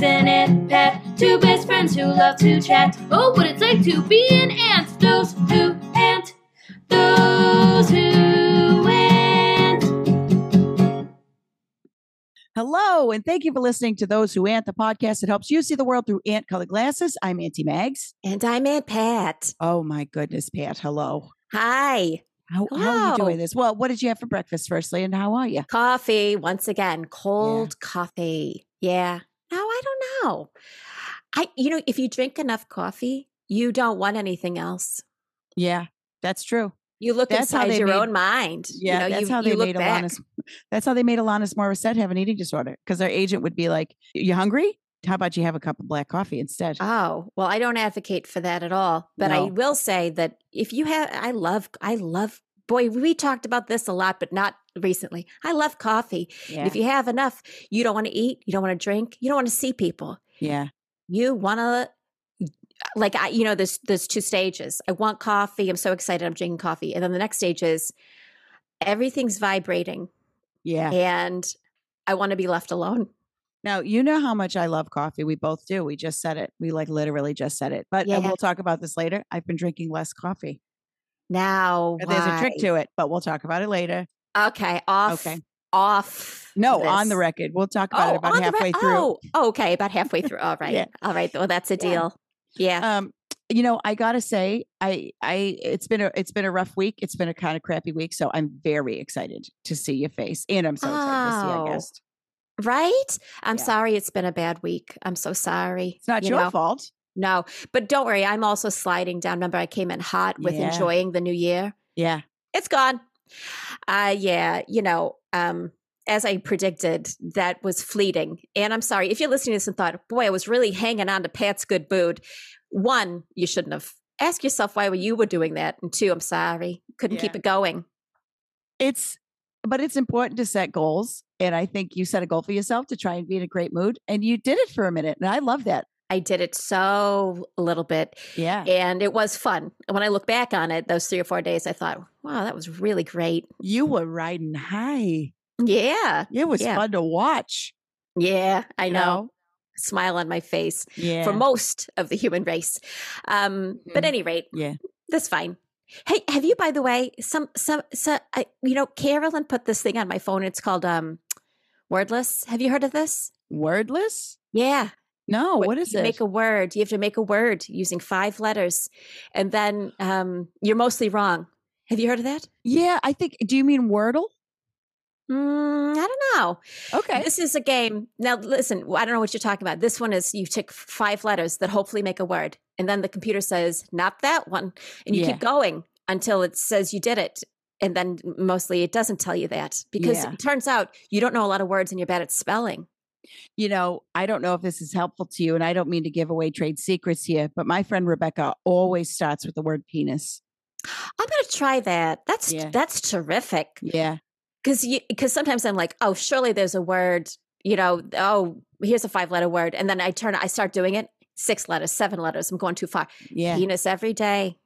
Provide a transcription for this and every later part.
Mags and Aunt Pat, two best friends who love to chat. Oh, what it's like to be an ant. Those who ant. Those who ant. Hello, and thank you for listening to Those Who Ant, the podcast that helps you see the world through ant colored glasses. I'm Auntie Mags. And I'm Aunt Pat. Oh my goodness, Pat. Hello. Hi. How, how are you doing this? Well, what did you have for breakfast, firstly, and how are you? Coffee, once again, cold coffee. Yeah. No, I don't know. I, you know, if you drink enough coffee, you don't want anything else. Yeah, that's true. You look That's inside your made- own mind. Yeah, you know, that's you, how they made back. Alanis. That's how they made Alanis Morissette have an eating disorder because their agent would be like, "You hungry? How about you have a cup of black coffee instead?" Oh, well, I don't advocate for that at all. But No. I will say that if you have, I love, I love, boy, we talked about this a lot, but not recently. I love coffee. yeah, if you have enough, you don't want to eat, you don't want to drink, you don't want to see people. yeah, You want to, like, I, you know, there's there's two stages. I want coffee. I'm so excited. I'm drinking coffee, and then the next stage is everything's vibrating, yeah. and I want to be left alone. Now you know how much I love coffee. We both do. We just said it. We like literally just said it. But uh, Yeah. we'll talk about this later. I've been drinking less coffee. Now, But There's a trick to it, but we'll talk about it later. Okay, off. Okay. Off. No, on the record. We'll talk about it about halfway through. Oh, oh, okay, about halfway through. All right, Yeah. all right. Well, that's a deal. Yeah. Um, you know, I gotta say, I, I, it's been a, it's been a rough week. It's been a kind of crappy week. So I'm very excited to see your face, and I'm so excited to see Oh. our guest. right. I'm yeah. sorry. It's been a bad week. I'm so sorry. It's not you your know? fault. No, but don't worry. I'm also sliding down. Remember, I came in hot with Yeah. enjoying the new year. Yeah, It's gone. Uh, yeah. You know, um, as I predicted, that was fleeting. And I'm sorry if you're listening to this and thought, boy, I was really hanging on to Pat's good mood. One, you shouldn't have. Ask yourself why you were doing that. And two, I'm sorry. Couldn't keep it going. it's, but it's important to set goals, and I think you set a goal for yourself to try and be in a great mood, and you did it for a minute, and I love that. I did it so a little bit Yeah, and it was fun. When I look back on it, those three or four days, I thought, wow, that was really great. you were riding high. Yeah. It was Yeah. fun to watch. Yeah. I you know. Smile on my face Yeah, for most of the human race. Um, But Mhm. any rate, Yeah. that's fine. Hey, have you, by the way, some, some, so, I, you know, Carolyn put this thing on my phone. It's called um, Wordless. Have you heard of this? wordless. Yeah. No, What- what is it? Make a word. You have to make a word using five letters, and then um, you're mostly wrong. Have you heard of that? yeah, I think. Do you mean Wordle? Mm, I don't know. Okay. This is a game. Now, listen, I don't know what you're talking about. This one is you take five letters that hopefully make a word, and then the computer says, not that one. And you Yeah. keep going until it says you did it. And then mostly it doesn't tell you that because Yeah. it turns out you don't know a lot of words and you're bad at spelling. You know, I don't know if this is helpful to you, and I don't mean to give away trade secrets here, but my friend Rebecca always starts with the word penis. I'm going to try that. That's Yeah. that's terrific. Yeah. because you because sometimes I'm like, oh, surely there's a word, you know, oh, here's a five letter word, and then I turn, I start doing it, six letters, seven letters. I'm going too far. Yeah. Penis every day.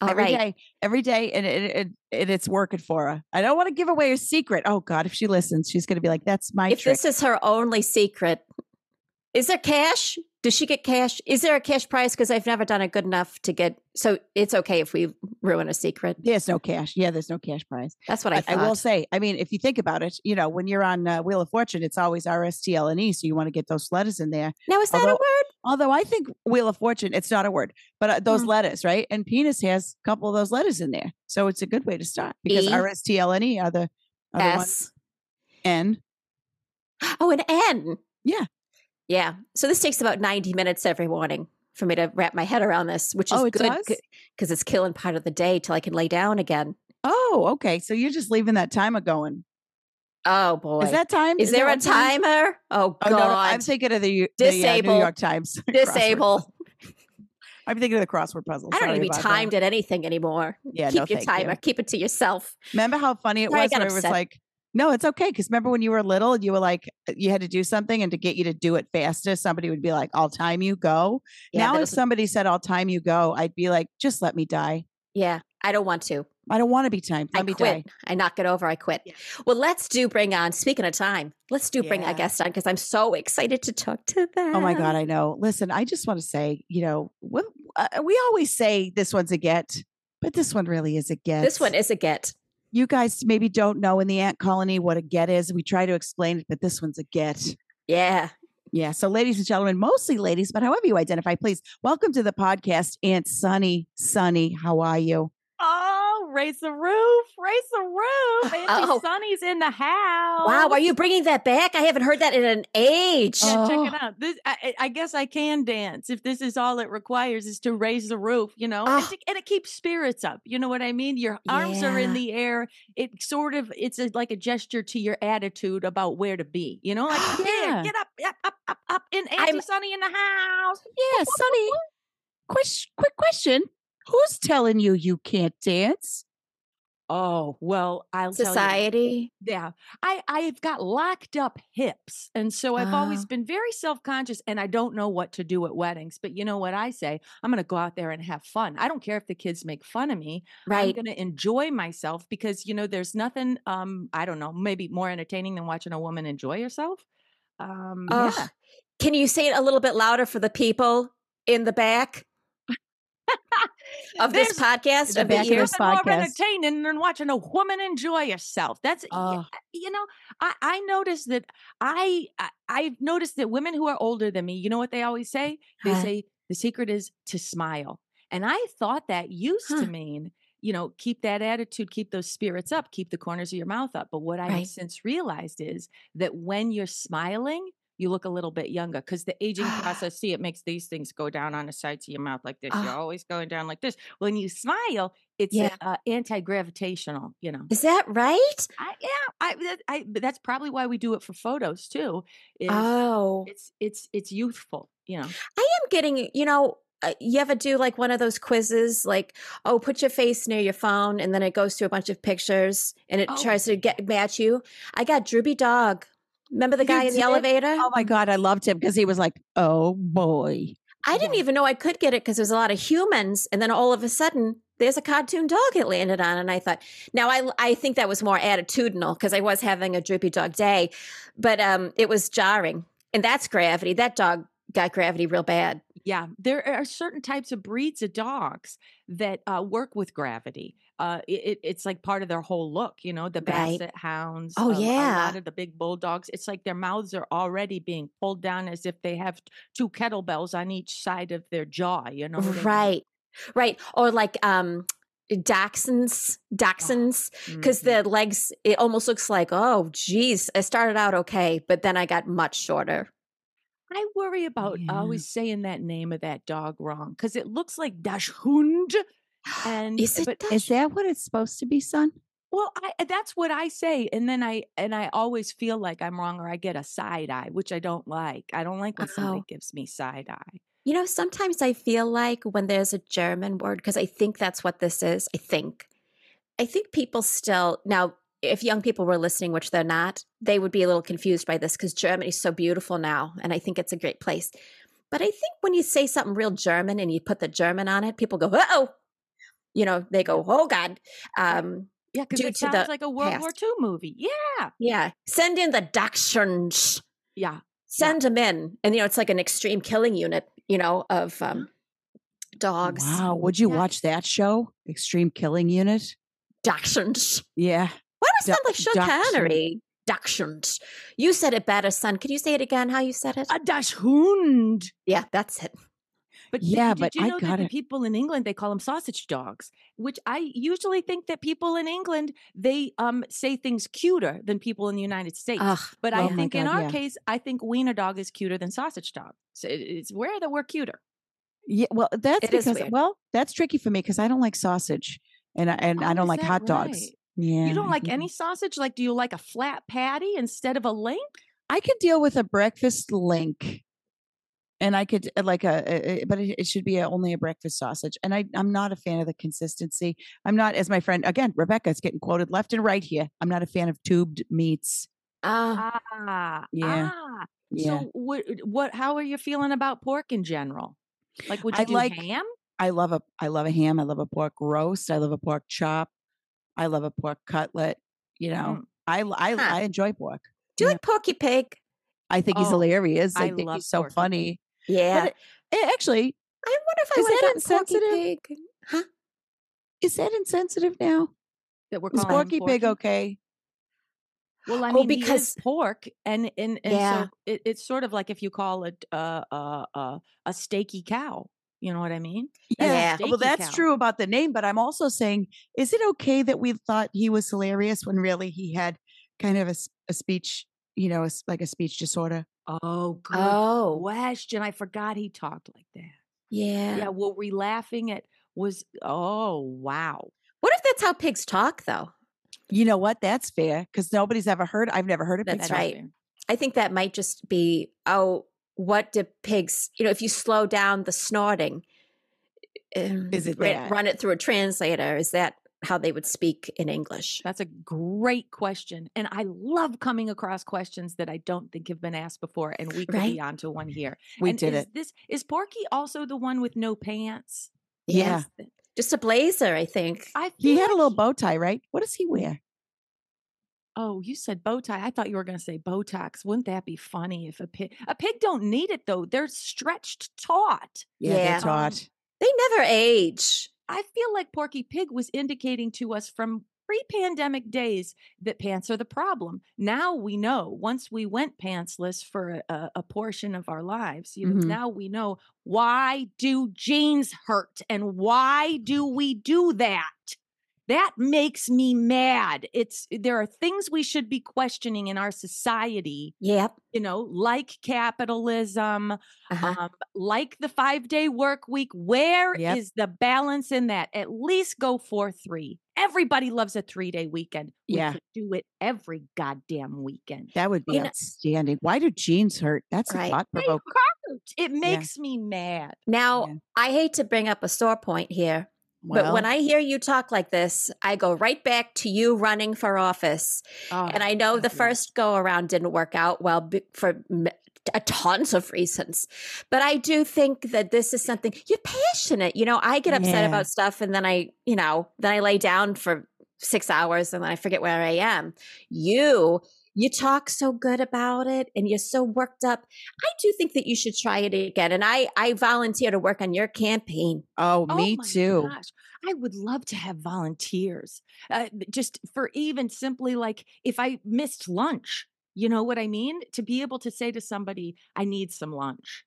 All Every right. day, every day, and it, it, it, it's working for her. I don't want to give away her secret. Oh God, if she listens, she's going to be like, "That's my If trick." this is her only secret, is there cash? Does she get cash? Is there a cash prize? Because I've never done it good enough to get. So it's okay if we ruin a secret. there's no cash. Yeah, there's no cash prize. That's what I I, thought. will say, I mean, if you think about it, you know, when you're on uh, Wheel of Fortune, it's always R S T L N E, so you want to get those letters in there. now is that a word? Although I think Wheel of Fortune, it's not a word, but uh, those Hmm. letters, right? And penis has a couple of those letters in there. So it's a good way to start because. R S T L N E are the, are the ones. S. N. Oh, an N. Yeah. Yeah. So this takes about 90 minutes every morning for me to wrap my head around this, which is Oh, good because it's killing part of the day till I can lay down again. Oh, okay. So you're just leaving that timer going. Oh boy. Is that time? Is there a time? timer? Oh Oh, God. no, no, I'm thinking of the, the uh, New Disable. York Times. Disable. I'm thinking of the crossword puzzle. I don't Sorry need to be about that. timed at anything anymore. Yeah, Keep no, your thank you. timer. Keep it to yourself. Remember how funny it Sorry, was where it was like, no, it's okay. Because remember when you were little, and you were like, uh, you had to do something, and to get you to do it faster, somebody would be like, "I'll time you, go." Yeah, now, if somebody said, "I'll time you, go," I'd be like, "Just let me die." yeah. I don't want to. I don't want to be timed. I Let me quit. die. I knock it over. I quit. Yeah. Well, let's do bring on. Speaking of time, let's do bring Yeah. a guest on because I'm so excited to talk to them. Oh my God, I know. Listen, I just want to say, you know, we, uh, we always say this one's a get, but this one really is a get. This one is a get. You guys maybe don't know in the ant colony what a get is. We try to explain it, but this one's a get. Yeah. Yeah. So, ladies and gentlemen, mostly ladies, but however you identify, please welcome to the podcast, Aunt Sunny. Sunny, how are you? Oh, raise the roof, raise the roof. Auntie Oh. Sunny's in the house. Wow. Are you bringing that back? I haven't heard that in an age. Yeah, check Oh. it out. This, I, I- I guess I can dance if this is all it requires is to raise the roof, you know, and, Oh. to- and it keeps spirits up. You know what I mean? Your arms are in the air. It sort of it's a, like a gesture to your attitude about where to be. You know, like yeah, Yeah. get up, up, up, up, up. In Auntie I'm- Sunny in the house. Yeah, Sunny. Quick, quick question. Who's telling you you can't dance? Oh well, I'll tell you. Society. Yeah. I I've got locked up hips. And so I've always Ah. been very self-conscious and I don't know what to do at weddings. But you know what I say? I'm going to go out there and have fun. I don't care if the kids make fun of me. Right. I'm going to enjoy myself because you know there's nothing um I don't know, maybe more entertaining than watching a woman enjoy herself. Um yeah. Can you say it a little bit louder for the people in the back of this There's- podcast The of the years? this nothing more entertaining than watching a woman enjoy herself. That's y- Oh. you know, I I noticed that I, I I've noticed that women who are older than me, you know what they always say? They Huh. say the secret is to smile, and I thought that used Huh. to mean. You know, keep that attitude, keep those spirits up, keep the corners of your mouth up. But what I have since realized is that when you're smiling, you look a little bit younger because the aging process, see, it makes these things go down on the sides of your mouth like this. You're Ah. always going down like this. When you smile, it's Yeah. uh, anti-gravitational, you know. Is that right? I, yeah, I, that- I, but that's probably why we do it for photos too. Is Oh. it's it's it's youthful, you know. I am getting, you know, uh, you ever do like one of those quizzes, like, oh, put your face near your phone, and then it goes through a bunch of pictures and it Oh. tries to get match you. I got Droopy Dog. Remember the You guy in the did? elevator? Oh my God, I loved him because he was like, oh boy. I didn't even know I could get it because there's a lot of humans, and then all of a sudden there's a cartoon dog it landed on, and I thought, now I I think that was more attitudinal because I was having a droopy dog day, but um, it was jarring, and that's gravity. That dog got gravity real bad. Yeah, there are certain types of breeds of dogs that uh, work with gravity. Uh, it, it- it's like part of their whole look, you know. The Right. basset hounds. Oh, um, a yeah. lot of the big bulldogs. It's like their mouths are already being pulled down as if they have two kettlebells on each side of their jaw. You know, what I mean? Right, right, or like um, dachshunds, dachshunds, because Mhm. the legs it almost looks like oh geez, I started out okay, but then I got much shorter. I worry about Yeah. always saying that name of that dog wrong because it looks like Dachshund. And Is it? but Is that what it's supposed to be, son? well, I eh, that's what I say, and then I and I always feel like I'm wrong, or I get a side eye, which I don't like. I don't like when somebody Oh. gives me side eye. You know, sometimes I feel like when there's a German word, because I think that's what this is, I think. I think people still, now, if young people were listening, which they're not, they would be a little confused by this because Germany's so beautiful now. And I think it's a great place. But I think when you say something real German and you put the German on it, people go, oh, you know, they go, oh God. Um, Yeah, because it sounds like a World War past. II movie. Yeah, yeah, send in the Dachshunds. yeah. Send them in. And, you know, it's like an extreme killing unit, you know, of um, dogs. Wow. Would you Yeah. watch that show? Extreme Killing Unit? Dachshunds. Yeah. Why do I sound like Sean dachshund. Connery? Dachshund. You said it better, son. Can you say it again? How you said it? A Dachshund. yeah, that's it. But Yeah, did but you I know that got the it. people in England they call them sausage dogs, which I usually think that people in England they um say things cuter than people in the United States. Ugh, But Oh I think in our yeah. case, I think wiener dog is cuter than sausage dog. So it- it's rare that we're cuter. Yeah. Well, that's It because, well, that's tricky for me because I don't like sausage and I, and I Oh, don't like that hot dogs. Yeah. You don't like mhm. any sausage? Like, do you like a flat patty instead of a link? I could deal with a breakfast link, and I could uh, like a, a- a- but it, it should be a, only a breakfast sausage. And I, I'm not a fan of the consistency. I'm not, as my friend again, Rebecca is getting quoted left and right here. I'm not a fan of tubed meats. Ah, Ah, Yeah. ah. Yeah, So what? What? How are you feeling about pork in general? Like, would you I do like- ham? I love a I love a ham. I love a pork roast. I love a pork chop. I love a pork cutlet. You know, Mm. I l- I, Huh. I enjoy pork. Do you Yeah. like Porky Pig? I think he's Oh, hilarious. I, I think love he's so Porky funny. Yeah. It, eh, actually, I wonder if I Is would have that Porky insensitive? Pig. Huh? is that insensitive now? That we're Is calling him Porky Pig okay? Well, I Oh, mean, he because- pork, and and and Yeah. so it, it's sort of like if you call it uh, uh, uh, a steaky cow. You know what I mean? That's Yeah. Well, that's cow. true about the name, but I'm also saying, is it okay that we thought he was hilarious when really he had kind of a, a speech, you know, a like a speech disorder? Oh, good Oh, question. I forgot he talked like that. yeah. Yeah, were we laughing at was oh wow. What if that's how pigs talk, though? You know what? That's fair because nobody's ever heard. I've never heard of That's it. Right. fair. I think that might just be, oh, what do pigs, you know, if you slow down the snorting, um, Is it ru- that? run it through a translator? Is that how they would speak in English? That's a great question. And I love coming across questions that I don't think have been asked before. And we could Right. be onto one here. We and did is it. This is Porky also the one with no pants? Yeah. Is th- Just a blazer, I think. I He feel had a little bow tie, right? What does he wear? Oh, you said bow tie. I thought you were going to say Botox. Wouldn't that be funny if a pig? A pig don't need it though. They're stretched taut. Yeah, Yeah. they're taut. Um, they never age. I feel like Porky Pig was indicating to us from pre-pandemic days that pants are the problem. Now we know. Once we went pantsless for a, a, portion of our lives, you know, Mhm. now we know why do jeans hurt and why do we do that? That makes me mad. It's there are things we should be questioning in our society, Yep. you know, like capitalism, Uh-huh. um, like the five day work week. Where is Yep. the balance in that? At least go for three. Everybody loves a three day weekend. We Yeah. could do it every goddamn weekend. That would be You know- outstanding. Why do jeans hurt? That's Right. a thought provoking. It makes me mad. now, Yeah. I hate to bring up a sore point here, but when I hear you talk like this, I go right back to you running for office. Oh, and I know the first go around didn't work out well for m- a tons of reasons, but I do think that this is something you're passionate. You know, I get upset Yeah. about stuff and then I, you know, then I lay down for six hours and then I forget where I am. You, you talk so good about it and you're so worked up. I do think that you should try it again. And I, I volunteer to work on your campaign. oh, Oh me my too. Gosh. I would love to have volunteers, uh, just for even simply like if I missed lunch, you know what I mean? To be able to say to somebody, I need some lunch.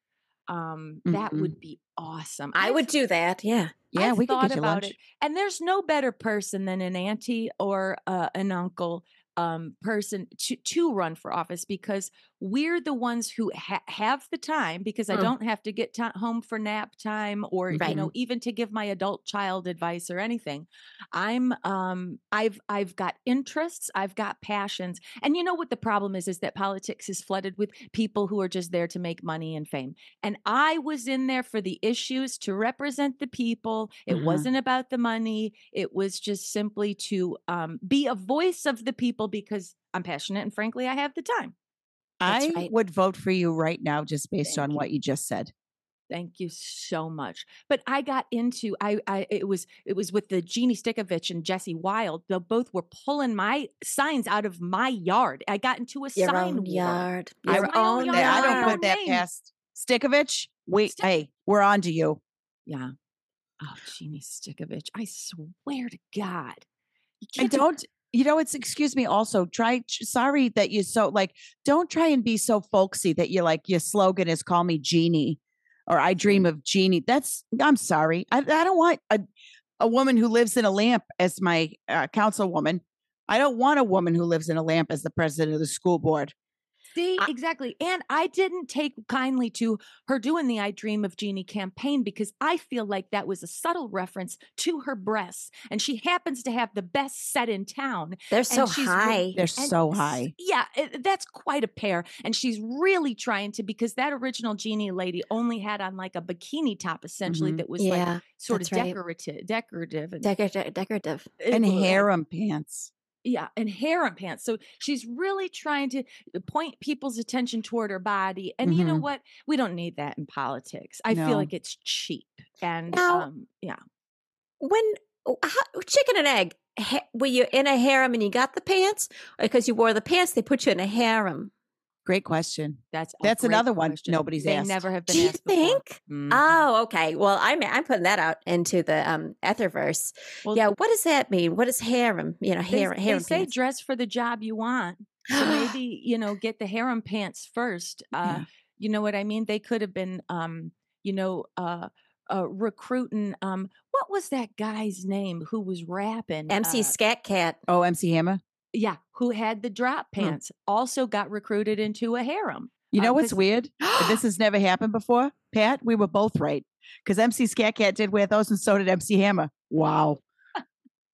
Um, that Mhm. would be awesome. I I've- would do that. Yeah. Yeah, I've we could thought get you about lunch. it, and there's no better person than an auntie or uh, an uncle um, person to to run for office because we're the ones who ha- have the time because I Mm. don't have to get home for nap time or you know even to give my adult child advice or anything. I'm um I've I've got interests, I've got passions, and you know what the problem is is that politics is flooded with people who are just there to make money and fame. And I was in there for the issues to represent the people. It Uh-huh. wasn't about the money. It was just simply to um, be a voice of the people because I'm passionate and frankly, I have the time. That's I right. would vote for you right now just based Thank on you. what you just said. Thank you so much. But I got into I I it was it was with the Jeannie Stickovich and Jesse Wild. They both were pulling my signs out of my yard. I got into a Your sign own war. yard. I- Your own own yard. I don't put that past Stickovich. Wait, Stick- hey, we're on to you. Yeah. Oh, Jeannie Stickovich. I swear to God. You And can't do- don't, you know, it's excuse me. Also, try. Sorry that you're so like. Don't try and be so folksy that you're like your slogan is "Call me Jeannie" or "I dream of Jeannie." That's. I'm sorry. I, I don't want a a woman who lives in a lamp as my uh, councilwoman. I don't want a woman who lives in a lamp as the president of the school board. See, I- exactly. And I didn't take kindly to her doing the I Dream of Jeannie campaign because I feel like that was a subtle reference to her breasts. And she happens to have the best set in town. They're so she's re- high. They're And so high. Yeah, it- that's quite a pair. And she's really trying to because that original Jeannie lady only had on like a bikini top essentially Mhm. that was like sort that's of right. decorative, decorative and, Decorative. decorative. And harem pants. Yeah, and hair harem pants. So she's really trying to uh, point people's attention toward her body. And you know Mhm. what? We don't need that in politics. I No. feel like it's cheap. And Now- um, yeah. When oh, how, chicken and egg, ha, were you in a harem and you got the pants, because you wore the pants, they put you in a harem? Great question. That's That's another one question. nobody's they asked. never have been Do you think? Mhm. Oh, okay. Well, I'm I'm putting that out into the um etherverse. Well, yeah, what does that mean? What is harem? You know, they, harem. they harem say pants. dress for the job you want. So maybe you know, get the harem pants first. Uh, Yeah. You know what I mean? They could have been, um, you know, uh, uh, recruiting. Um, what was that guy's name who was rapping? MC Uh, Scat Cat. Oh, MC Hammer. Yeah, who had the drop Hmm. pants? Also got recruited into a harem. You know what's weird? this has never happened before. Pat, we were both right. Because MC Scat Cat did wear those and so did MC Hammer. Wow.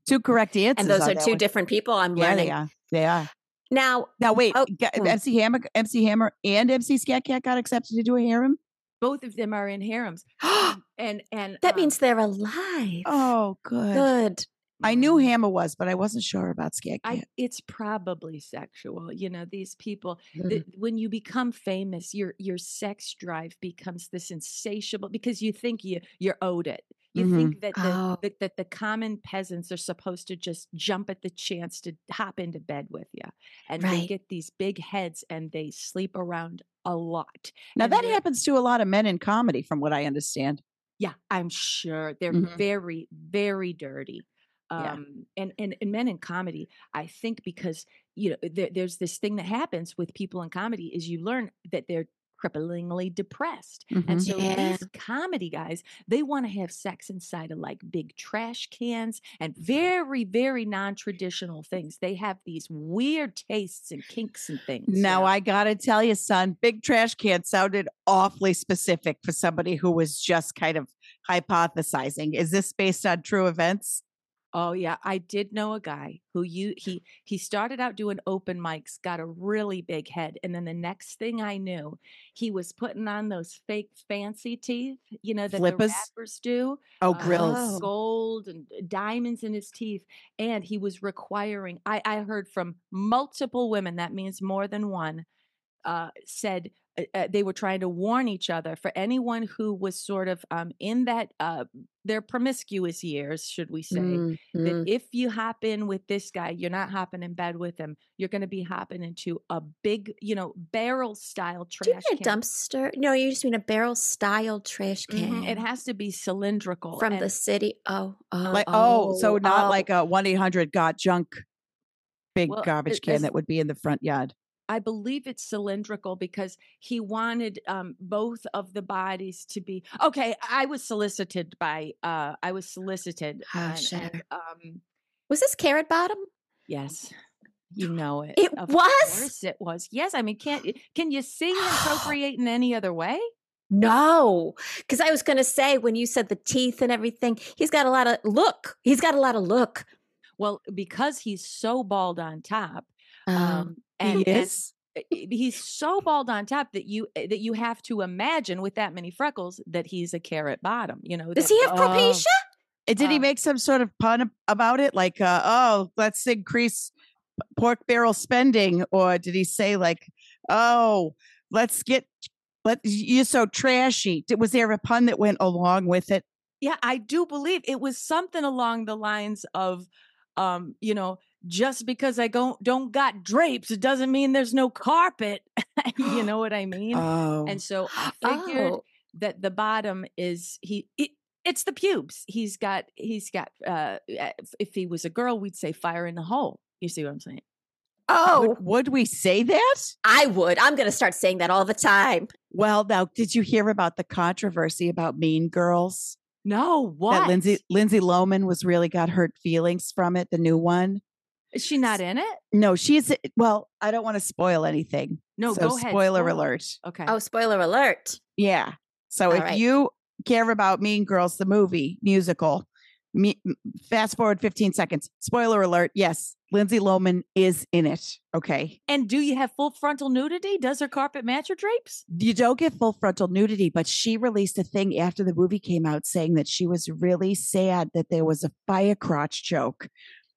Two correct answers. And those are two one. different people. I'm Yeah, learning they are. They are. now. Now wait, Oh, ga- hmm. MC Hammer, MC Hammer, and MC Scat Cat got accepted to do a harem. Both of them are in harems, and and that um, means they're alive. Oh, good. good. I knew mm, Hammer was, but I wasn't sure about Cat. I, it's probably sexual. You know, these people. Mm. the, when you become famous, your your sex drive becomes this insatiable because you think you you're owed it. You Mhm. think that the, Oh. that that the common peasants are supposed to just jump at the chance to hop into bed with you, and they get these big heads and they sleep around a lot. now and that happens to a lot of men in comedy, from what I understand. Yeah, I'm sure they're Mhm. very, very dirty. Yeah. Um, and, and and men in comedy, I think because you know there, there's this thing that happens with people in comedy is you learn that they're cripplingly depressed, and Mhm. so Yeah. these comedy guys they want to have sex inside of like big trash cans and very, very non-traditional things. They have these weird tastes and kinks and things. you Now know? I gotta tell you, son, big trash can sounded awfully specific for somebody who was just kind of hypothesizing. Is this based on true events? Oh yeah, I did know a guy who you he he started out doing open mics, got a really big head, and then the next thing I knew, he was putting on those fake fancy teeth, you know that Flippers? the rappers do, Oh, uh, grills. Oh. gold and uh, diamonds in his teeth, and he was requiring. I I heard from multiple women, that means more than one, uh, said uh, uh, they were trying to warn each other for anyone who was sort of um, in that uh, their promiscuous years, should we say, Mm, mm. that if you hop in with this guy, you're not hopping in bed with him. You're going to be hopping into a big, you know, barrel style trash. Do you trash mean a can. dumpster? No, you just mean a barrel style trash can Mhm, It has to be cylindrical. from the city. Oh, oh, like oh, so not oh. like a one eight hundred got junk big Well, garbage can that would be in the front yard. I believe it's cylindrical because he wanted um, both of the bodies to be okay. I was solicited by. Uh, I was solicited. Oh, and- sure. and, um, Was this carrot bottom? yes, you know it. It Of was? course it was. Yes, I mean, can't can you see him procreate in any other way? No, because I was going to say when you said the teeth and everything, he's got a lot of look. He's got a lot of look. Well, because he's so bald on top, Um, um, and, he and uh, he's so bald on top that you uh, that you have to imagine with that many freckles that he's a carrot bottom. You know, does that- he have propecia? Uh, Did he uh, make some sort of pun about it? Like, uh, oh, let's increase pork barrel spending, or did he say like, oh, let's get let you're so trashy? Did- Was there a pun that went along with it? Yeah, I do believe it was something along the lines of, um, you know, just because I don't don't got drapes, it doesn't mean there's no carpet. you know what I mean? Oh, and so I figured Oh, that the bottom is he. It, it's the pubes. He's got. He's got. Uh, uh, if he was a girl, we'd say fire in the hole. You see what I'm saying? oh, would, would we say that? I would. I'm going to start saying that all the time. Well, now, did you hear about the controversy about Mean Girls? No, what? That Lindsay Lindsay Lohan was really got hurt feelings from it. The new one. Is she not in it? No, she's well. I don't want to spoil anything. No, so go ahead. Spoiler spoil. alert. Okay. Oh, spoiler alert. Yeah. So All if right. you care about Mean Girls, the movie musical, me, fast forward 15 seconds. Spoiler alert. Yes, Lindsay Lohan is in it. Okay. And do you have full frontal nudity? Does her carpet match her drapes? You don't get full frontal nudity, but she released a thing after the movie came out saying that she was really sad that there was a fire crotch joke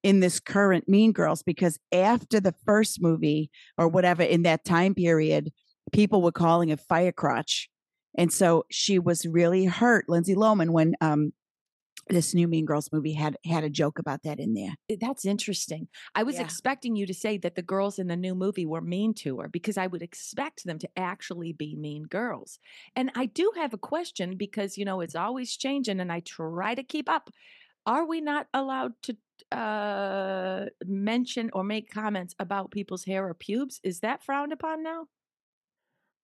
in this current Mean Girls because after the first movie or whatever in that time period, people were calling it fire crotch. And so she was really hurt, Lindsay Lohan, when um this new Mean Girls movie had had a joke about that in there. That's interesting. I was Yeah. expecting you to say that the girls in the new movie were mean to her because I would expect them to actually be mean girls. And I do have a question because, you know, it's always changing and I try to keep up. Are we not allowed to uh, mention or make comments about people's hair or pubes? Is that frowned upon now?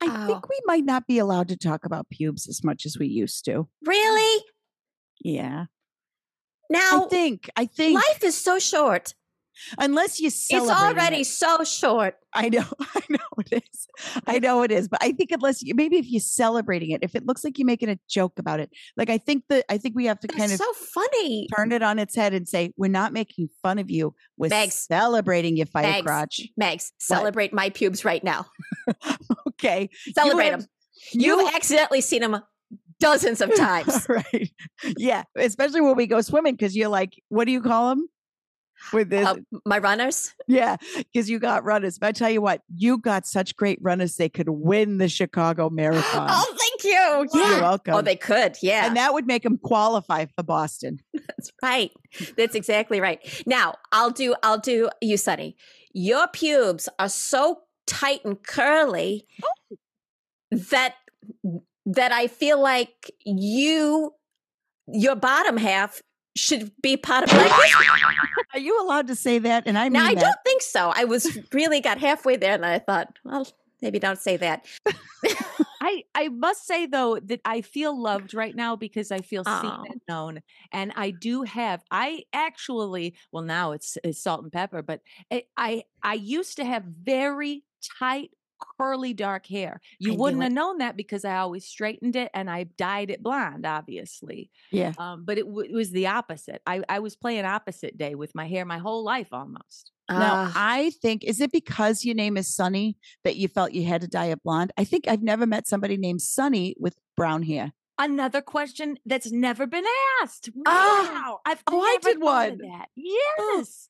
I Oh. think we might not be allowed to talk about pubes as much as we used to. Really? Yeah. Now, I think I think life is so short. unless you see It's already so short. I know, I know it is. I know it is, but I think unless you maybe if you're celebrating it, if it looks like you're making a joke about it, like I think that I think we have to kind of so funny. turn it on its head and say we're not making fun of you, we're Megs. celebrating your fire Megs. crotch. Megs, celebrate my pubes right now. Okay, Celebrate them. You've you- accidentally seen them dozens of times. right? Yeah, especially when we go swimming because you're like, what do you call them? With this, Uh, my runners. yeah, because you got runners. But I tell you what, you got such great runners they could win the Chicago Marathon. Oh, thank you. You're Yeah. welcome. Oh, they could. Yeah. and that would make them qualify for Boston. That's right. That's exactly right. Now, I'll do I'll do you, Sunny. Your pubes are so tight and curly that that I feel like you your bottom half should be part of breakfast. Are you allowed to say that? And I mean Now I that. don't think so. I was really got halfway there and I thought, well, maybe don't say that. I I must say though that I feel loved right now because I feel seen Aw. and known, and I do have. I actually, well, now it's, it's salt and pepper, but it, I I used to have very tight curly dark hair. You I wouldn't have known that because I always straightened it and I dyed it blonde, obviously. Yeah. Um, but it, w- it was the opposite. I I was playing opposite day with my hair my whole life almost. Now, Ah, I think, is it because your name is Sunny that you felt you had to dye it blonde? I think I've never met somebody named Sunny with brown hair. Another question that's never been asked. Ah. Wow. I've Oh, I did one. that. Yes.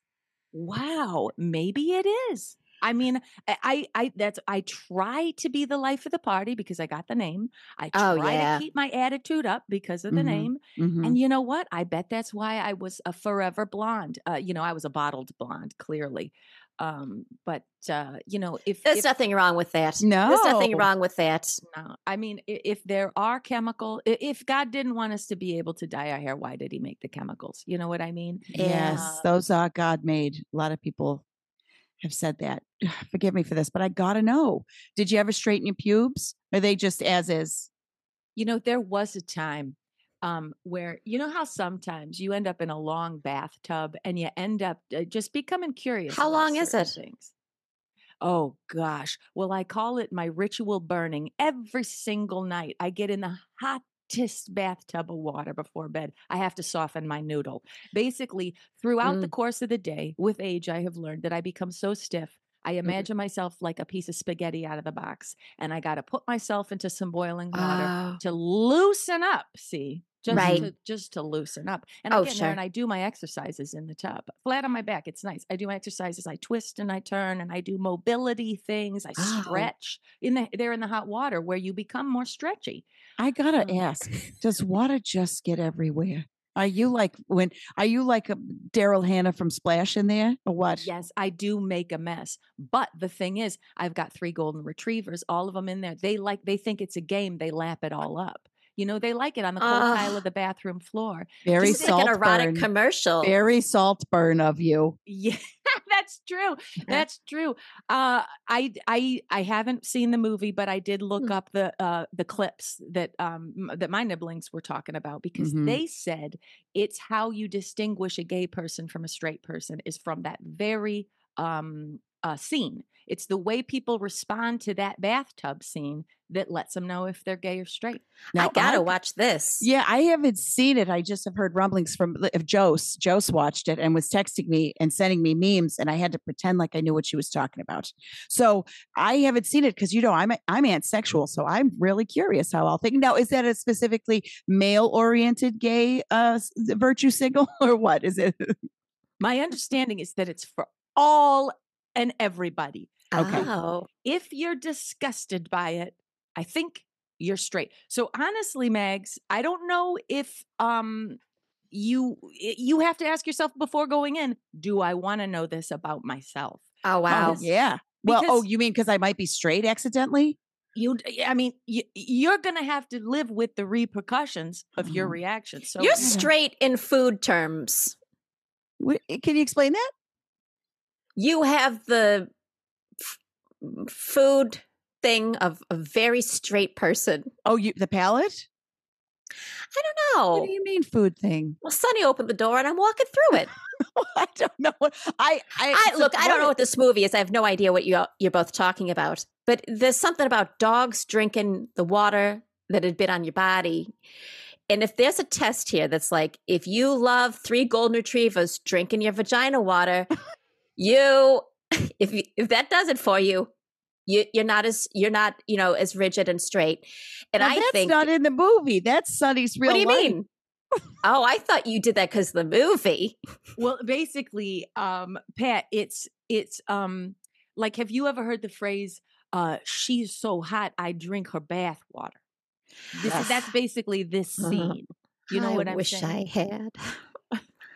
Wow. Maybe it is. I mean, I, I, that's, I try to be the life of the party because I got the name. I try Oh, yeah. to keep my attitude up because of the Mhm. name. Mhm. And you know what? I bet that's why I was a forever blonde. Uh, you know, I was a bottled blonde, clearly. Um, but uh, you know, if, there's if nothing wrong with that. No, there's nothing wrong with that. no, I mean, i- if there are chemical, if God didn't want us to be able to dye our hair, why did He make the chemicals? You know what I mean? Yes, those are God made. A lot of people have said that. Forgive me for this, but I gotta know. Did you ever straighten your pubes? Are they just as is? You know, there was a time um, where you know how sometimes you end up in a long bathtub and you end up uh, just becoming curious. How long is it? Things. Oh gosh. Well, I call it my ritual burning every single night. I get in the hottest bathtub of water before bed. I have to soften my noodle. Basically, throughout the mm. course of the day, with age, I have learned that I become so stiff. I mm-hmm. imagine myself like a piece of spaghetti out of the box, and I got to put myself into some boiling water Oh. to loosen up. See, just Right. to just to loosen up. And Oh, I get in there and. I do my exercises in the tub, flat on my back. It's nice. I do my exercises. I twist and I turn and I do mobility things. I Oh. stretch in the there in the hot water where you become more stretchy. I gotta Mm. ask, does water just get everywhere? Are you like when are you like a Daryl Hannah from Splash in there? Or what? Yes, I do make a mess. But the thing is, I've got three golden retrievers, all of them in there. They like they think it's a game. They lap it all up. You know, they like it on the cold tile Ah. of the bathroom floor. Very Just like an erotic burn. commercial. Very Saltburn of you. Yeah, that's true. That's true. Uh, I I I haven't seen the movie, but I did look Hmm. up the uh, the clips that um that my nibblings were talking about because Mhm. they said it's how you distinguish a gay person from a straight person is from that very um uh, scene. It's the way people respond to that bathtub scene that lets them know if they're gay or straight. I gotta I- watch this. Yeah, I haven't seen it. I just have heard rumblings from if Jose. Jose watched it and was texting me and sending me memes, and I had to pretend like I knew what she was talking about. So I haven't seen it because you know I'm I'm ansexual, so I'm really curious how I'll think. Now, is that a specifically male oriented gay uh virtue signal or what is it? My understanding is that it's for all and everybody. Okay. Oh, If you're disgusted by it, I think you're straight. So honestly, Mags, I don't know if um you you have to ask yourself before going in, do I want to know this about myself? oh wow. Because- Yeah. Well, oh, you mean because I might be straight accidentally? You I mean, you, you're going to have to live with the repercussions of your Oh. reaction. So You're straight in food terms. Can you explain that? You have the food thing of a very straight person. Oh, you the palate? I don't know. What do you mean food thing? Well, Sunny opened the door and I'm walking through it. Oh, I don't know. what I I, I look, I don't know what this movie is. I have no idea what you you're both talking about. But there's something about dogs drinking the water that had been on your body. And if there's a test here that's like, if you love three golden retrievers drinking your vagina water, you if you, if that does it for you, you you're not as you're not you know as rigid and straight. And Well, I that's think not in the movie. That's Sunny's real what do you life. mean? oh, I thought you did that because the movie. well, basically, um, Pat, it's it's um like have you ever heard the phrase uh she's so hot I drink her bath water? This is, that's basically this Uh-huh. scene. You know I what I'm wish saying? I had.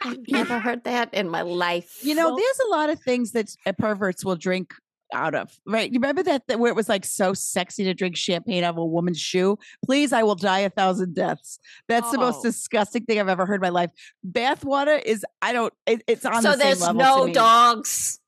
I've never heard that in my life. You know, there's a lot of things that uh, perverts will drink out of, right? You remember that, that where it was like so sexy to drink champagne out of a woman's shoe? Please, I will die a thousand deaths. That's the most Oh. disgusting thing I've ever heard in my life. Bath water is, I don't, it, it's on so the there's no dogs.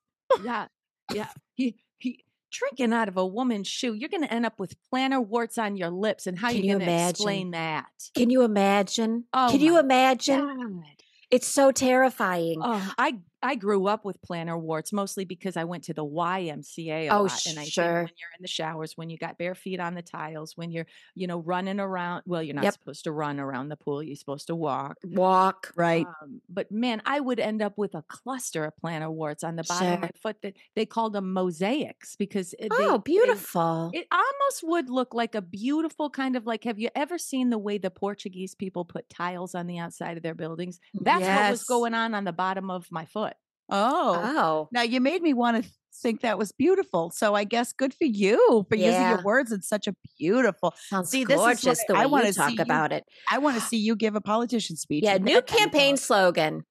yeah, yeah. He he drinking out of a woman's shoe. You're going to end up with plantar warts on your lips, and how Can you going to imagine? explain that? Can you imagine? Oh Can you imagine? God. It's so terrifying. Oh, I I grew up with plantar warts mostly because I went to the YMCA a Oh, lot, and I sure. when you're in the showers, when you got bare feet on the tiles, when you're you know running around. Well, you're not Yep. supposed to run around the pool. You're supposed to walk. Walk. Right. Um, but man, I would end up with a cluster of plantar warts on the bottom of my foot that they called them mosaics because it, they- Oh, they- beautiful. it almost would look like a beautiful kind of like. Have you ever seen the way the Portuguese people put tiles on the outside of their buildings? That's what was going on on the bottom of my foot. Oh. oh. Now you made me want to think that was beautiful. So I guess good for you for using your words in such a beautiful. Sounds See, this is gorgeous the I way wanna talk see you- about it. I want to see you give a politician speech. Yeah, new that kind of campaign slogan.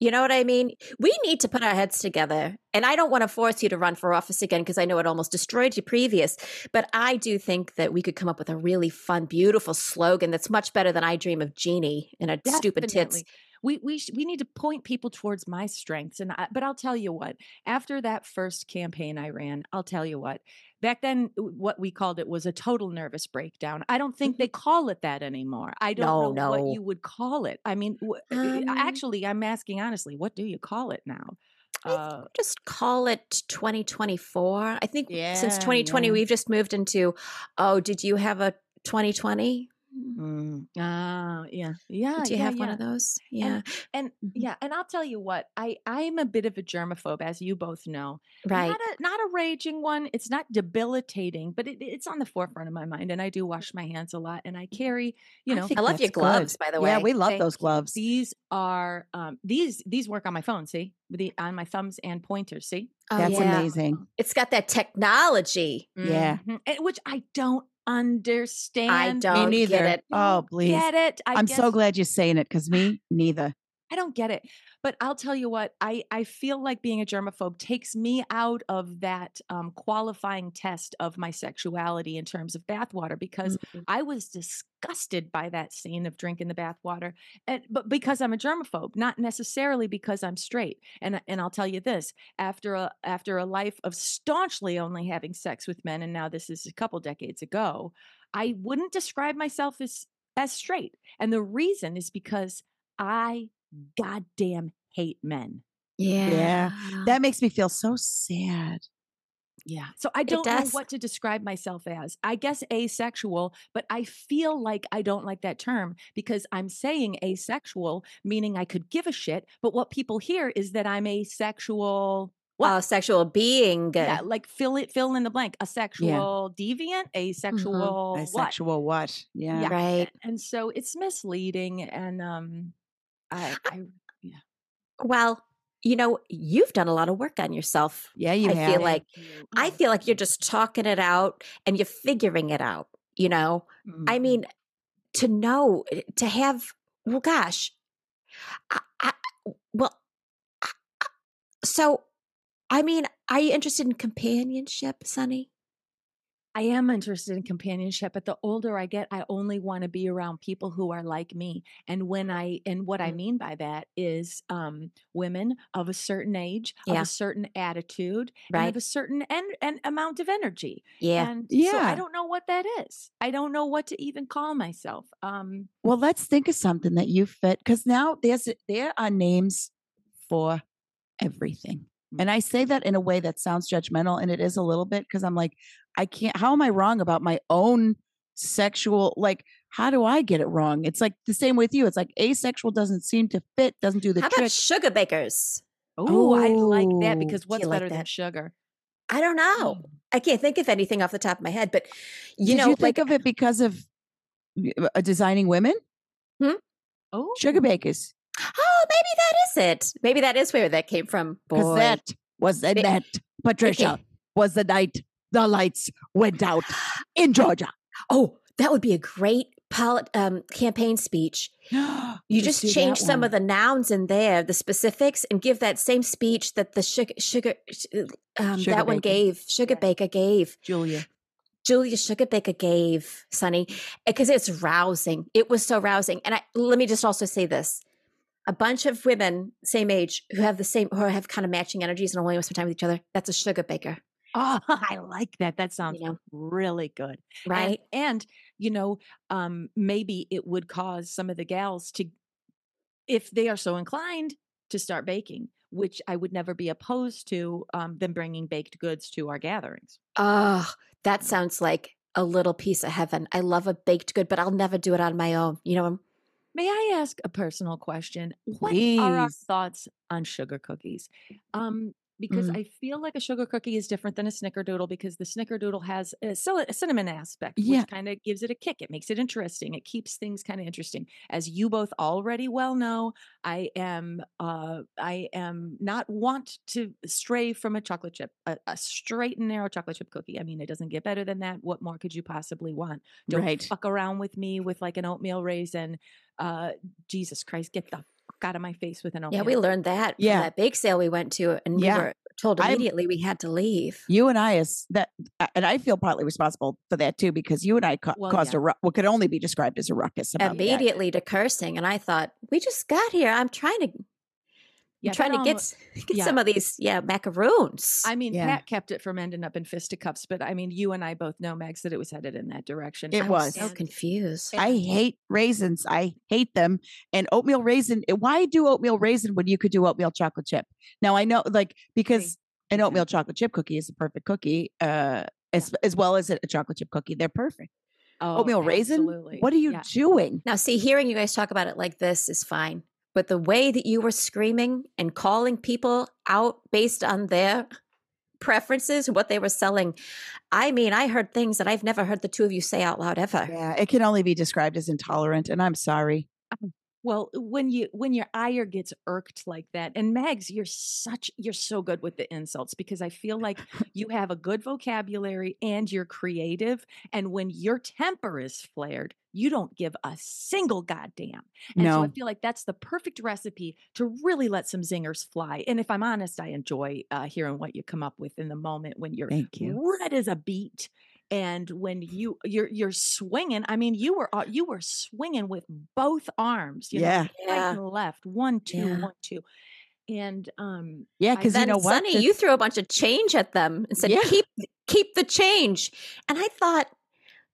You know what I mean? We need to put our heads together. And I don't want to force you to run for office again because I know it almost destroyed you previous. But I do think that we could come up with a really fun, beautiful slogan that's much better than I dream of Jeannie and her stupid tits. We we sh- we need to point people towards my strengths, and I, but I'll tell you what. After that first campaign I ran, I'll tell you what. Back then, what we called it was a total nervous breakdown. I don't think they call it that anymore. I don't No, know no. what you would call it. I mean, w- uh, Um, actually, I'm asking honestly, what do you call it now? Uh, Just call it 2024. I think since 2020, yeah. we've just moved into, oh, did you have a 2020? Mm. ah, yeah, yeah. Did you yeah, have one of those? Yeah. And Mhm. yeah, and I'll tell you what, I I'm a bit of a germaphobe, as you both know. Right. Not a not a raging one. It's not debilitating, but it, it's on the forefront of my mind. And I do wash my hands a lot, and I carry, you know, think I love your that's good. gloves, by the way. Yeah, we love Thank those you. gloves. these are um these these work on my phone. See, the on my thumbs and pointers. See, Oh, That's yeah. amazing. It's got that technology. Yeah. Mhm. And- which I don't understand. I Me don't neither. get it. Oh, please. get it. I I'm so glad you're saying it because me neither. I don't get it. But I'll tell you what, I, I feel like being a germaphobe takes me out of that um, qualifying test of my sexuality in terms of bathwater because Mhm. I was disgusted by that scene of drinking the bathwater. And but because I'm a germaphobe, not necessarily because I'm straight. And and I'll tell you this, after a after a life of staunchly only having sex with men, and now this is a couple decades ago, I wouldn't describe myself as as straight. And the reason is because I goddamn hate men. Yeah. Yeah. That makes me feel so sad. Yeah. So I don't know what to describe myself as. I guess asexual, but I feel like I don't like that term because I'm saying asexual, meaning I could give a shit. But what people hear is that I'm asexual. What? Uh, sexual being. yeah, like fill it, fill in the blank. A sexual deviant, asexual. what? Asexual what? Yeah. Yeah. Right. And so it's misleading, and um, I, I yeah. Well, you know, you've done a lot of work on yourself. Yeah, you I have. feel like I feel like you're just talking it out and you're figuring it out, you know? I Mhm. mean, to know, eh, to have, well, gosh, I, I, well, so, I mean, are you interested in companionship, Sunny? I am interested in companionship, but the older I get, I only want to be around people who are like me. And when I and what I Mm. mean by that is um, women of a certain age, of a certain attitude, and Right? of a certain en- and amount of energy. Yeah. And so I don't know what that is. I don't know what to even call myself. Um, Well, let's think of something that you fit because now there's there are names for everything. Mm. And I say that in a way that sounds judgmental, and it is a little bit because I'm like, I can't. How am I wrong about my own sexual? Like, how do I get it wrong? It's like the same with you. It's like asexual doesn't seem to fit, doesn't do the How trick. about sugar bakers? oh, I like that because what's like better than sugar? I don't know. I can't think of anything off the top of my head, but you Did know, you like, think of it because of uh, designing women? Hmm? Oh, Sugarbakers. Maybe that is it. Maybe that is where that came from. Because that was the net, Patricia, was the night the lights went out in Georgia. Oh, that would be a great polit- um, campaign speech. You just that change some one. of the nouns in there, the specifics, and give that same speech that the sugar, sugar, um, Sugar that one gave, Sugar Yeah. Baker gave, Julia. Julia Sugarbaker gave, Sunny, because it's rousing. It was so rousing. And I, let me just also say this. A bunch of women, same age, who have the same, who have kind of matching energies and only want to spend time with each other. That's a sugar baker, Oh, I like that. That sounds know. really good. Right? And, you know, um, maybe it would cause some of the gals to, if they are so inclined, to start baking, which I would never be opposed to um, them bringing baked goods to our gatherings. Oh, that sounds like a little piece of heaven. I love a baked good, but I'll never do it on my own. You know, May I ask a personal question? What are our Please. thoughts on sugar cookies? Um, because Mm. I feel like a sugar cookie is different than a snickerdoodle because the snickerdoodle has a, a cinnamon aspect, Yeah. which kind of gives it a kick. It makes it interesting. It keeps things kind of interesting. As you both already well know, I am uh, I am not want to stray from a chocolate chip, a, a straight and narrow chocolate chip cookie. I mean, it doesn't get better than that. What more could you possibly want? Don't Right. fuck around with me with like an oatmeal raisin. Uh, Jesus Christ, get the out of my face with an open. yeah, we learned that Yeah. that bake sale we went to, and Yeah. we were told I'm- immediately we had to leave. You and I is that, and I feel partly responsible for that too, because you and I ca- Well, caused yeah. a ru- what could only be described as a ruckus. About that. Immediately to cursing, and I thought we just got here. I'm trying to, Yeah, I'm trying that to get get yeah. some of these, yeah, macaroons. I mean, Yeah. Pat kept it from ending up in fisticuffs, but I mean, you and I both know, Mags, that it was headed in that direction. It I'm was. so confused. I hate raisins. I hate them. And oatmeal raisin. eh, Why do oatmeal raisin when you could do oatmeal chocolate chip? Now I know, like, because an oatmeal chocolate chip cookie is a perfect cookie, uh, as as well as a a chocolate chip cookie. They're perfect. Oh, oatmeal raisin. What are you Yeah. doing? Now, see, hearing you guys talk about it like this is fine. But the way that you were screaming and calling people out based on their preferences and what they were selling, I mean, I heard things that I've never heard the two of you say out loud ever. Yeah, it can only be described as intolerant, and I'm sorry. Mm. Well, when you when your ire gets irked like that, and Mags, you're such you're so good with the insults because I feel like you have a good vocabulary and you're creative. And when your temper is flared, you don't give a single goddamn. And so I feel like that's the perfect recipe to really let some zingers fly. And if I'm honest, I enjoy uh, hearing what you come up with in the moment when you're Thank you. red as a beet and when you you're you're swinging i mean you were uh, you were swinging with both arms you know, Yeah. right and left one two one Yeah. two and um Yeah, because you know what? Sunny, The- you threw a bunch of change at them and said, Yeah. "Keep, keep the change." And I thought,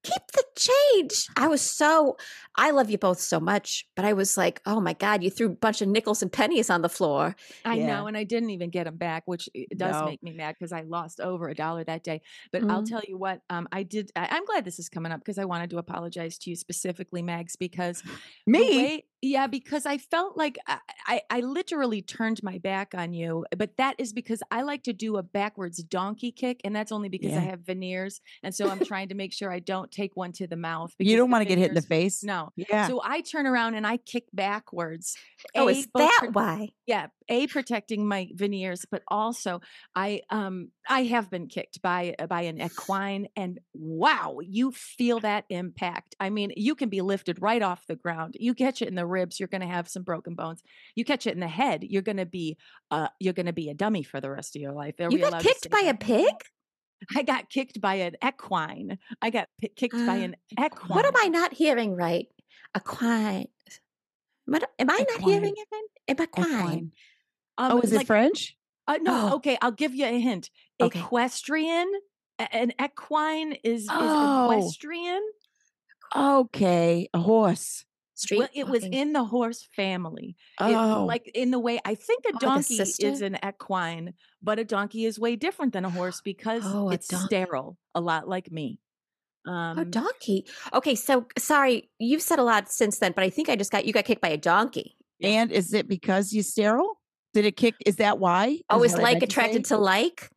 "Keep the change." I was so, I love you both so much, but I was like, "Oh my god!" You threw a bunch of nickels and pennies on the floor. i Yeah. know and i didn't even get them back which does No. make me mad because i lost over a dollar that day but i'll Mhm. tell you what um i did I, i'm glad this is coming up because i wanted to apologize to you specifically mags because the me. way- Yeah, because I felt like I, I, I literally turned my back on you, but that is because I like to do a backwards donkey kick, and that's only because I have veneers, and so I'm trying to make sure I don't take one to the mouth. You don't want to get hit in the face. No. Yeah. So I turn around and I kick backwards. Oh, A, is that pro- why? yeah a protecting my veneers but also i um i have been kicked by uh, by an equine and wow you feel that impact i mean you can be lifted right off the ground you catch it in the ribs you're going to have some broken bones you catch it in the head you're going to be uh you're going to be a dummy for the rest of your life Are You got kicked by a pig? i got kicked by an equine i got pi- kicked by Uh, an equine What am I not hearing right? Equine. What, am I not hearing it right? Equine. Equine. um, Oh, is it like- French? Uh, no, Oh. okay, I'll give you a hint. Okay. Equestrian, an equine is, is Oh. equestrian. Okay, a horse. Street. Well, it was in the horse family. It- Oh, like in the way I think a Like a donkey is an equine, but a donkey is way different than a horse because Oh, a it's donkey. sterile, a lot like me. Um, Oh, donkey. Okay, so sorry, you've said a lot since then, but I think I just got you got kicked by a donkey. and is it because you sterile? Did it kick? Is that why? Oh, is is like meant to attracted to like?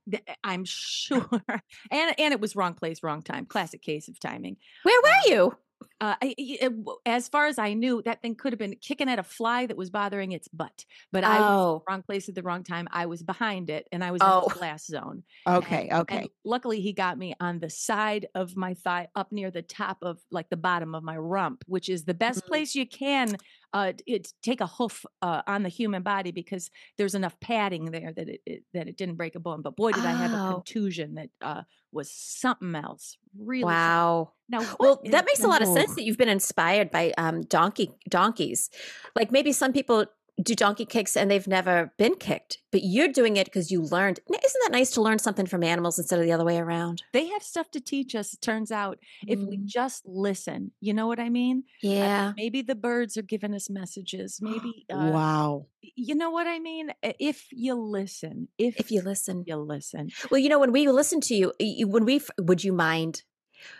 I'm sure, and and it was wrong place, wrong time. Classic case of timing. Where were Um, you? Uh, I, it as far as I knew, that thing could have been kicking at a fly that was bothering its butt. But I was in Oh. the wrong place at the wrong time. I was behind it, and I was Oh. in the glass zone. Okay, And- okay. and luckily, he got me on the side of my thigh, up near the top of like the bottom of my rump, which is the best Mhm. place you can uh, it, take a hoof uh, on the human body because there's enough padding there that it, it that it didn't break a bone. But boy, did I have a Oh. contusion that uh, was something else. Really. something- Wow. Now, Well, that makes a lot of sense that you've been inspired by um, donkey donkeys. Like maybe some people do donkey kicks and they've never been kicked, but you're doing it because you learned. Isn't that nice to learn something from animals instead of the other way around? they have stuff to teach us. It turns out if we Mm. just listen, you know what I mean? Mean, Yeah. maybe the birds are giving us messages. Maybe, uh, wow. you know what I mean? Uh, If you listen, if, If you listen. you listen. Well, you know, when we listen to you, you when we, would you mind?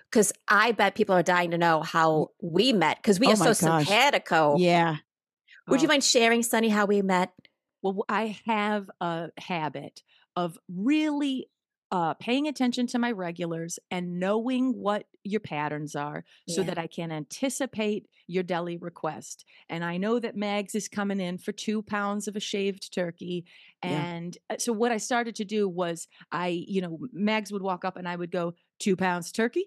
Because I bet people are dying to know how we met because we Oh are so gosh. simpatico. Yeah. Would you mind sharing, Sunny, how we met? Well, I have a habit of really uh, paying attention to my regulars and knowing what your patterns are so that I can anticipate your deli request. And I know that Mags is coming in for two pounds of a shaved turkey. And uh, so what I started to do was I, you know, Mags would walk up and I would go, two pounds turkey.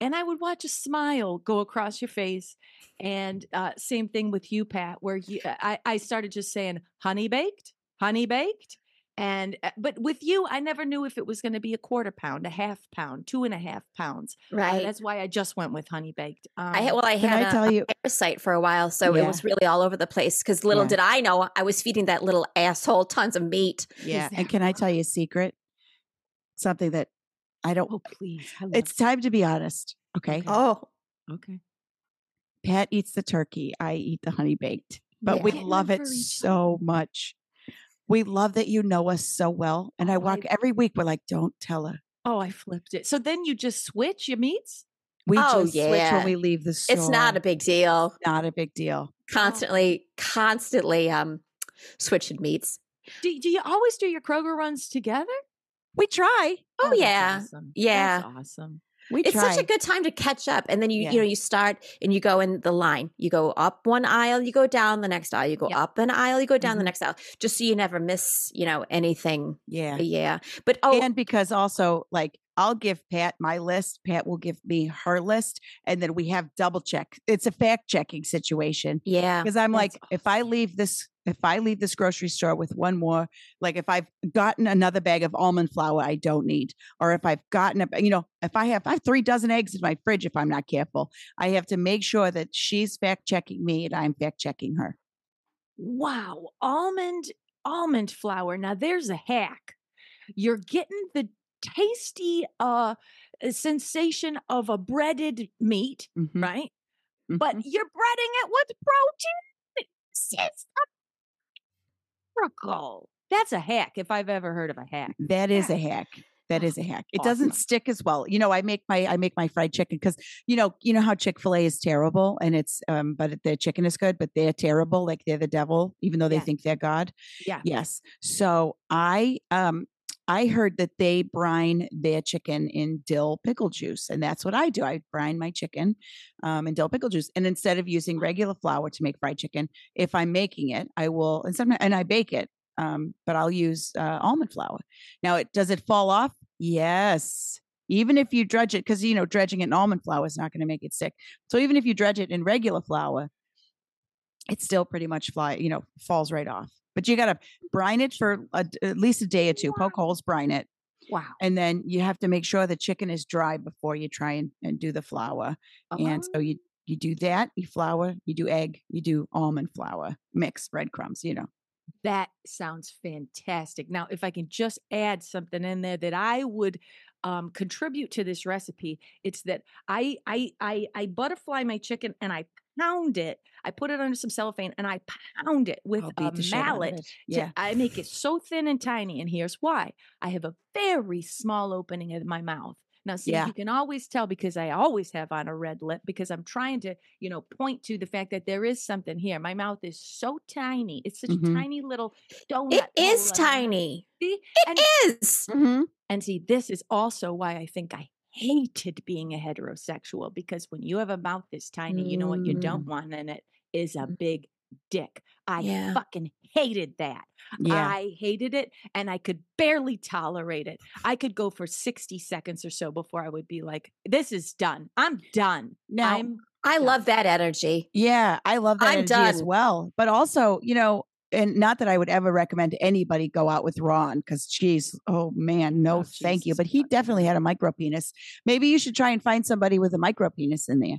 And I would watch a smile go across your face. And uh, same thing with you, Pat, where you, I, I started just saying honey baked, honey baked. And uh, but with you, I never knew if it was going to be a quarter pound, a half pound, two and a half pounds. Uh, Right. that's why I just went with honey baked. Um, I well, I had I a, tell you? a parasite for a while, so it was really all over the place. Because little Yeah. did I know, I was feeding that little asshole tons of meat. Yeah. that And can I tell you a secret? Something that I don't. oh please, I It's time to be honest. Okay. Okay. Oh, okay. Pat eats the turkey. I eat the honey baked, but we love it so much. We love that you know us so well. And I Oh, I- walk every week. We're like, don't tell her. Oh, I flipped it. So then you just switch your meats. We Oh, just switch when we leave the store. it's not a big deal. not a big deal. Constantly, constantly um, switching meats. Do, do you always do your Kroger runs together? We try. Oh, that's yeah. awesome. Yeah. That's awesome. We It's try. such a good time to catch up, and then you Yeah. you know you start and you go in the line. You go up one aisle, you go down the next aisle. You go Yeah. up an aisle, you go down the Mhm. next aisle, just so you never miss you know anything. yeah. Yeah, but oh, And because also, like, I'll give Pat my list. Pat will give me her list. And then we have double check. It's a fact checking situation. yeah, Because I'm like, That's if I leave this, if I leave this grocery store with one more, like if I've gotten another bag of almond flour I don't need, or if I've gotten a, you know, if I have, I have three dozen eggs in my fridge, if I'm not careful, I have to make sure that she's fact checking me and I'm fact checking her. Wow, almond almond flour. Now there's a hack. You're getting the tasty uh sensation of a breaded meat, Mhm, right? But mhm. you're breading it with protein. It's a miracle. That's a hack if I've ever heard of a hack. that is a hack. That Oh, a hack. It awesome. doesn't stick as well. You know, I make my I make my fried chicken because you know you know how Chick Fil A is terrible and it's um but their chicken is good, but they're terrible. Like they're the devil, even though they Yeah. think they're God. Yeah. Yes. So I um I heard that they brine their chicken in dill pickle juice, and that's what I do. I brine my chicken um, in dill pickle juice, and instead of using regular flour to make fried chicken, if I'm making it, I will and sometimes and I bake it, um, but I'll use uh, almond flour. Now, it does it fall off? Yes. Even if you dredge it, because you know dredging it in almond flour is not going to make it stick. So even if you dredge it in regular flour, it still pretty much fly, you know, falls right off. But you got to brine it for a, at least a day or two. Poke holes, brine it, Wow. and then you have to make sure the chicken is dry before you try and, and do the flour. And Oh, so you you do that, you flour, you do egg, you do almond flour, mix breadcrumbs. You know, That sounds fantastic. Now, if I can just add something in there that I would um, contribute to this recipe, it's that I I I I butterfly my chicken and I pound it. I put it under some cellophane and I pound it with a beat the shit out of mallet. it. to- Yeah. I make it so thin and tiny, and here's why: I have a very small opening in my mouth. Now, see, Yeah. you can always tell because I always have on a red lip because I'm trying to, you know, point to the fact that there is something here. My mouth is so tiny; it's such Mhm. a tiny little donut. It is hole in my mouth. tiny. See? And, It is. Mm-hmm. and see, this is also why I think I hated being a heterosexual because when you have a mouth this tiny, you know what you don't mm. want in it is a mm. big dick. I Yeah. fucking hated that. Yeah. I hated it and I could barely tolerate it. I could go for 60 seconds or so before I would be like, this is done. I'm done. now, I'm I love that energy. Yeah, I love that I'm energy as well. But also, you know, and not that I would ever recommend anybody go out with Ron because, geez, oh man, no, Oh, thank you. But he fucking definitely had a micro penis. Maybe you should try and find somebody with a micro penis in there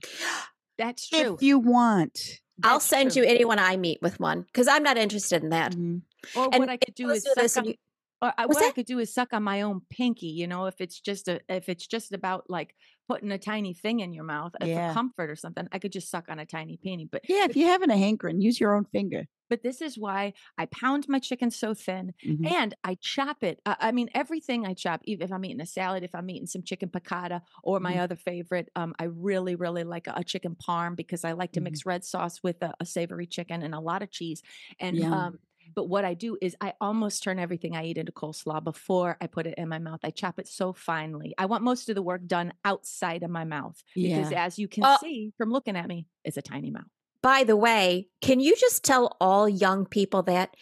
that's true. if you want. I'll send true. you anyone I meet with one because I'm not interested in that. Mhm. Or and what I could do is do this suck on, you- or I, What's what I could do is suck on my own pinky. You know, if it's just a if it's just about like putting a tiny thing in your mouth Yeah. for comfort or something, I could just suck on a tiny peenie. But Yeah, if you're having a hankering, use your own finger. but this is why I pound my chicken so thin Mhm. and I chop it. Uh, I mean, everything I chop, even if I'm eating a salad, if I'm eating some chicken piccata, or my Mhm. other favorite, um, I really, really like a, a chicken parm because I like to Mhm. mix red sauce with a, a savory chicken and a lot of cheese. And Yum. um, but what I do is I almost turn everything I eat into coleslaw before I put it in my mouth. I chop it so finely. I want most of the work done outside of my mouth because, Yeah. as you can Oh. see from looking at me, it's a tiny mouth. By the way, can you just tell all young people that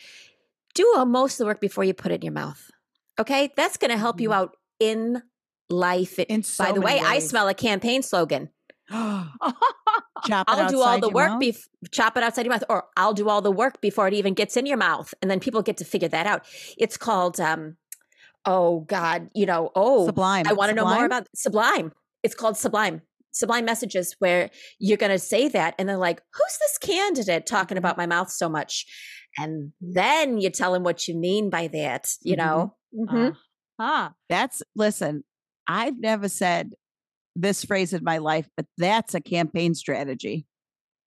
do uh, most of the work before you put it in your mouth? Okay, that's going to help you Mhm. out in life. In so By the way, many I smell a campaign slogan. Chop it I'll do all the work, bef- chop it outside your mouth, or I'll do all the work before it even gets in your mouth, and then people get to figure that out. It's called, um, oh God, you know, oh, Sublime. I want to know more about Sublime. It's called Sublime. Sublime messages where you're going to say that, and they're like, "Who's this candidate talking Mm-hmm. about my mouth so much?" And then you tell them what you mean by that. You Mhm. know, Mhm. uh-huh. That's listen, I've never said this phrase in my life, but that's a campaign strategy.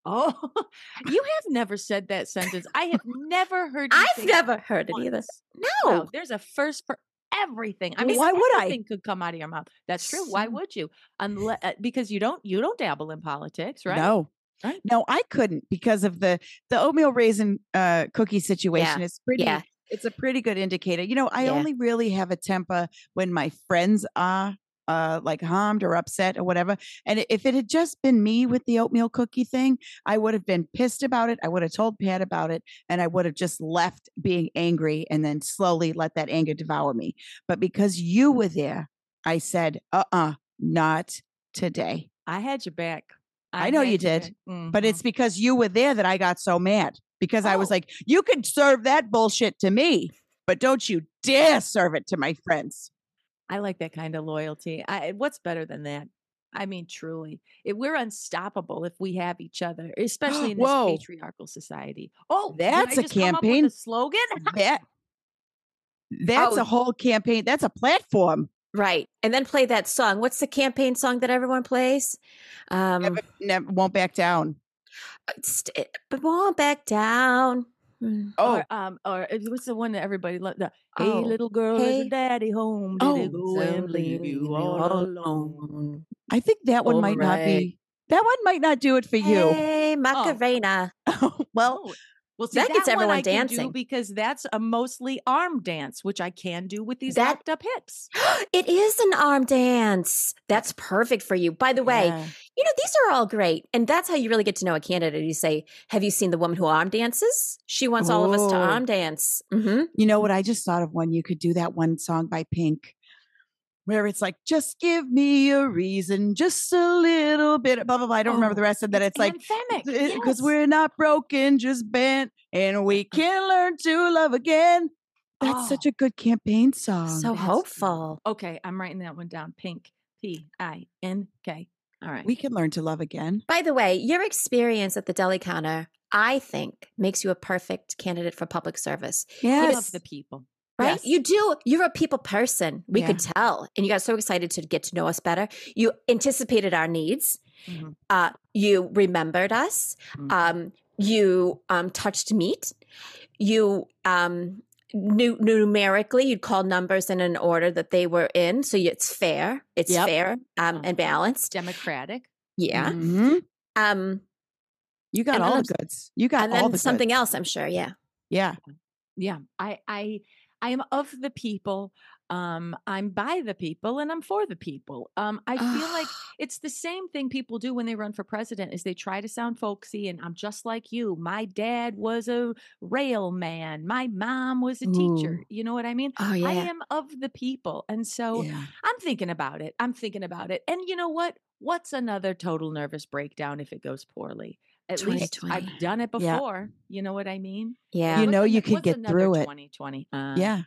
Oh, you have never said that sentence. I have never heard. You I've never heard it either. once. No, Wow, there's a first for everything. I mean, why would I? Could come out of your mouth. That's true. Why would you? Unless because you don't you don't dabble in politics, right? No. Right. No, I couldn't because of the the oatmeal raisin uh cookie situation is pretty yeah. it's a pretty good indicator. You know, I Yeah. only really have a temper when my friends are uh like harmed or upset or whatever. And if it had just been me with the oatmeal cookie thing, I would have been pissed about it. I would have told Pat about it and I would have just left being angry and then slowly let that anger devour me. But because you were there, I said, "Uh-uh, not today." I had your back. I know you did, back. But it's because you were there that I got so mad because I was Oh. like, you could serve that bullshit to me, but don't you dare serve it to my friends. I like that kind of loyalty. I, what's better than that? I mean, truly, if we're unstoppable if we have each other, especially in this Whoa. patriarchal society. Oh, That's a just come up with campaign. a slogan. That that's Oh. a whole campaign. That's a platform. right. And then play that song. What's the campaign song that everyone plays? Um, Never, never won't back down. st- but won't back down. Mm. Oh, Or, um, or it was the one that everybody loved. The, hey, Oh, little girl, hey. is daddy home? Did Oh, go and leave you all alone? I think that one might not be. That one might not do it for you. Hey, Macarena. well, Oh, well, see, That gets one everyone I can do dancing. because that's a mostly arm dance, which I can do with these That- locked up hips. it is an arm dance. That's perfect for you. By the way, yeah. You know, these are all great. And that's how you really get to know a candidate. You say, Have you seen the woman who arm dances? She wants all of us to Oh. arm dance. hmm you know what? I just thought of one. You could do that one song by Pink. Where it's like, just give me a reason, just a little bit, blah blah blah. I don't remember Oh, the rest of that. It's like because yes. we're not broken, just bent, and we can learn to love again. That's such Oh. a good campaign song. So that's- hopeful. okay. I'm writing that one down. Pink, P I N K. All right. we can learn to love again. By the way, your experience at the deli counter, I think, makes you a perfect candidate for public service. I Yes. love the people. Right? Yes. You do. You're a people person. We could tell. And you got so excited to get to know us better. You anticipated our needs. Mhm. Uh, you remembered us. Mhm. Um, you um, touched meat. You um, knew numerically, you'd call numbers in an order that they were in. So it's fair. It's Yep. fair um, and Uh-huh. balanced. Democratic. Yeah. Mhm. Um, You got all the goods. You got and all the something goods. else, I'm sure. Yeah. Yeah. Yeah. I I I am of the people. Um, I'm by the people and I'm for the people. Um, I feel like it's the same thing people do when they run for president is they try to sound folksy and I'm just like you. My dad was a rail man. My mom was a teacher. You know what I mean? Oh, yeah. I am of the people. And so yeah. I'm thinking about it. I'm thinking about it. And you know what? What's another total nervous breakdown if it goes poorly? At least 2020. I've done it Yeah. before. You know what I mean? Yeah. You know you could get through it. 2020. Uh, Yeah.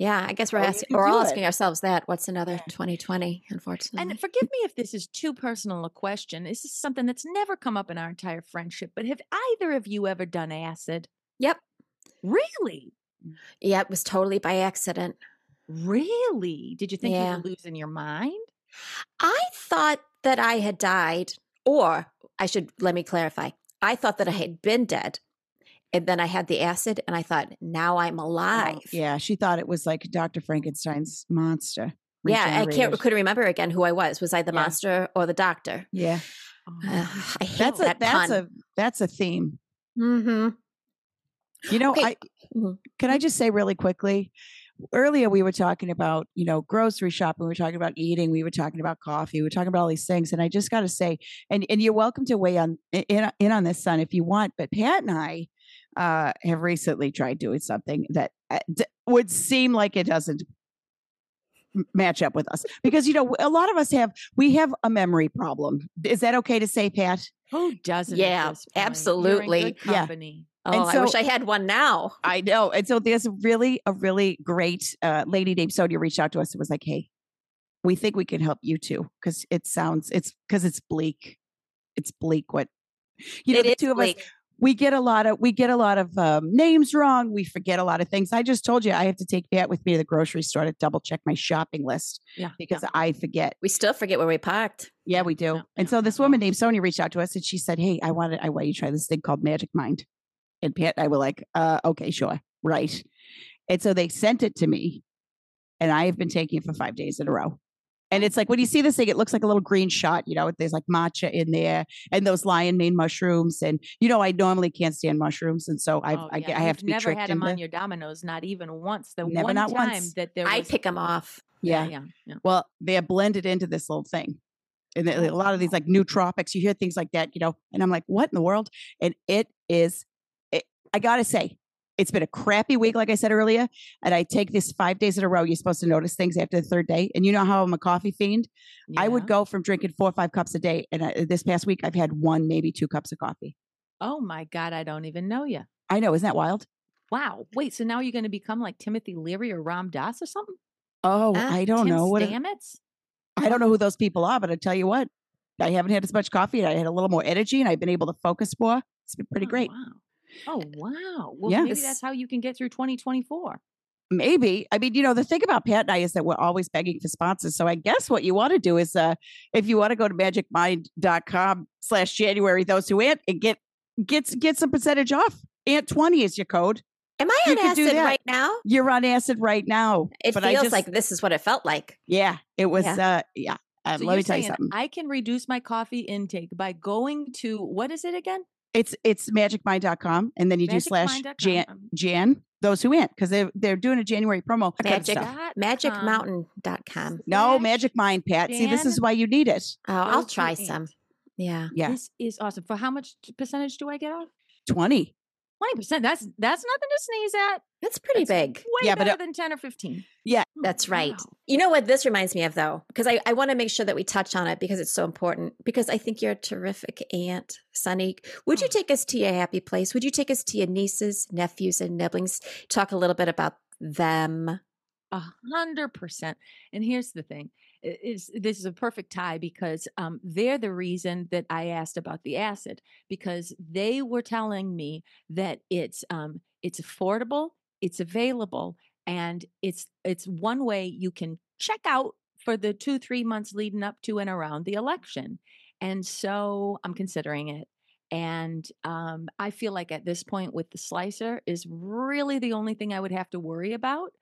Yeah, I guess we're you asking—we're all do it. asking ourselves that. What's another 2020, unfortunately? And forgive me if this is too personal a question. This is something that's never come up in our entire friendship, but have either of you ever done acid? yep. Really? Yeah, it was totally by accident. Really? Did you think you were losing your mind? I thought that I had died, or I should let me clarify. I thought that I had been dead. And then I had the acid, and I thought, now I'm alive. Oh, Yeah. She thought it was like Dr. Frankenstein's monster. Yeah, I can't couldn't remember again who I was. Was I the Yeah. monster or the doctor? Yeah. Ugh, I hate That's a that's pun. a that's a theme. mm-hmm. You know, Okay. I Mhm. can I just say really quickly. Earlier, we were talking about you know grocery shopping. We were talking about eating. We were talking about coffee. We were talking about all these things. And I just got to say, and and you're welcome to weigh on in, in on this, son, if you want. But Pat and I uh, have recently tried doing something that uh, d- would seem like it doesn't match up with us because you know a lot of us have we have a memory problem. Is that okay to say, Pat? Who doesn't? at Yeah, this point? You're in absolutely. good Yeah. company. Oh, And I wish I had one now. I know. And so there's really, a really great uh, lady named Sonia reached out to us and was like, Hey, we think we can help you too. Cause it sounds, it's because it's bleak. It's bleak. What, you know, It the is two of us, bleak. We get a lot of, we get a lot of um, names wrong. We forget a lot of things. I just told you I have to take Pat with me to the grocery store to double check my shopping list Yeah. because I forget. We still forget where we parked. Yeah, Yeah, we do. yeah, and so this woman named Sonia reached out to us and she said, Hey, I wanted, I want you to try this thing called Magic Mind. And Pat and I were like, uh, okay, sure. Right. And so they sent it to me and I have been taking it for five days in a row. And it's like when you see this thing, it looks like a little green shot. You know, there's like matcha in there and those lion mane mushrooms. And you know, I normally can't stand mushrooms, and so I've, Oh, I, yeah. get, I have You've to be never tricked had them on your Domino's, not even once. The Never, one not time once. that there I was pick them off. Yeah. yeah, yeah. Well, they're blended into this little thing. And a a lot of these like nootropics, you hear things like that, you know, and I'm like, what in the world? And it is, it, I gotta say, it's been a crappy week, like I said earlier. And I take this five days in a row. You're supposed to notice things after the third day. And you know how I'm a coffee fiend? I would go from drinking four or five cups a day. And I, this past week, I've had one, maybe two cups of coffee. Oh my God, I don't even know you. I know. Isn't that wild? Wow. Wait, so now you're going to become like Timothy Leary or Ram Dass or something? Oh, Ah, I don't Tim know. What, Stamets? I don't know who those people are, but I tell you what, I haven't had as much coffee and I had a little more energy and I've been able to focus more. It's been pretty Oh, great. Wow. Oh, wow. Well, Yeah. maybe that's how you can get through 2024. Maybe. I mean, you know, the thing about Pat and I is that we're always begging for sponsors. So I guess what you want to do is uh if you want to go to magicmind.com slash January, those who ant and get get get some percentage off. Aunt 20 is your code. Am I You on acid right now? You're on acid right now. It feels just- like this is what it felt like. Yeah, it was. Yeah. uh Yeah. Uh, So let me tell you something. I can reduce my coffee intake by going to what is it again? It's it's magicmind.com and then you do slash Jan Um, Jan those who went because they they're doing a January promo. for Magic. stuff. dot Magicmountain.com. No, Magic Mind, Pat. See, this is why you need it. Oh, I'll try some. Yeah. Yeah, This is awesome. For how much percentage do I get off? 20. Twenty percent. That's that's nothing to sneeze at. That's pretty That's big. Way Yeah, but uh better it- than ten or fifteen. Yeah. Oh, That's right. wow. You know what this reminds me of, though? Because I, I want to make sure that we touch on it because it's so important. Because I think you're a terrific aunt, Sunny. Would you Oh. take us to your happy place? Would you take us to your nieces, nephews, and nibblings? Talk a little bit about them. A hundred percent. And here's the thing: is this is a perfect tie because um, they're the reason that I asked about the acid because they were telling me that it's um, it's affordable, it's available, and it's it's one way you can check out for the two three months leading up to and around the election. And so I'm considering it. And um, I feel like at this point with the slicer is really the only thing I would have to worry about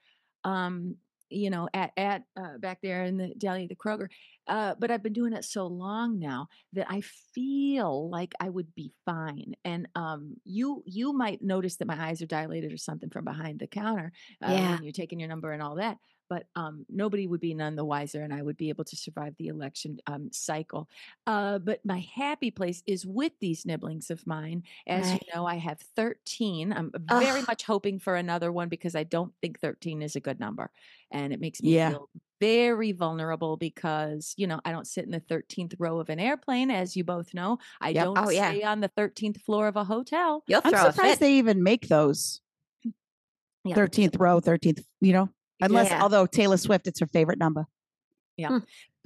um you know at at uh, back there in the deli the kroger uh but i've been doing it so long now that i feel like i would be fine and um you you might notice that my eyes are dilated or something from behind the counter uh, Yeah. when you're taking your number and all that but um nobody would be none the wiser and i would be able to survive the election um cycle uh but my happy place is with these nibblings of mine as Right. you know i have 13 i'm very Ugh. much hoping for another one because i don't think 13 is a good number and it makes me Yeah. feel very vulnerable because you know i don't sit in the 13th row of an airplane as you both know i Yep. don't Oh, yeah. stay on the 13th floor of a hotel You'll I'm surprised they even make those. Yeah. 13th row, 13th, you know, unless, Yeah. although Taylor Swift, it's her favorite number. Hmm.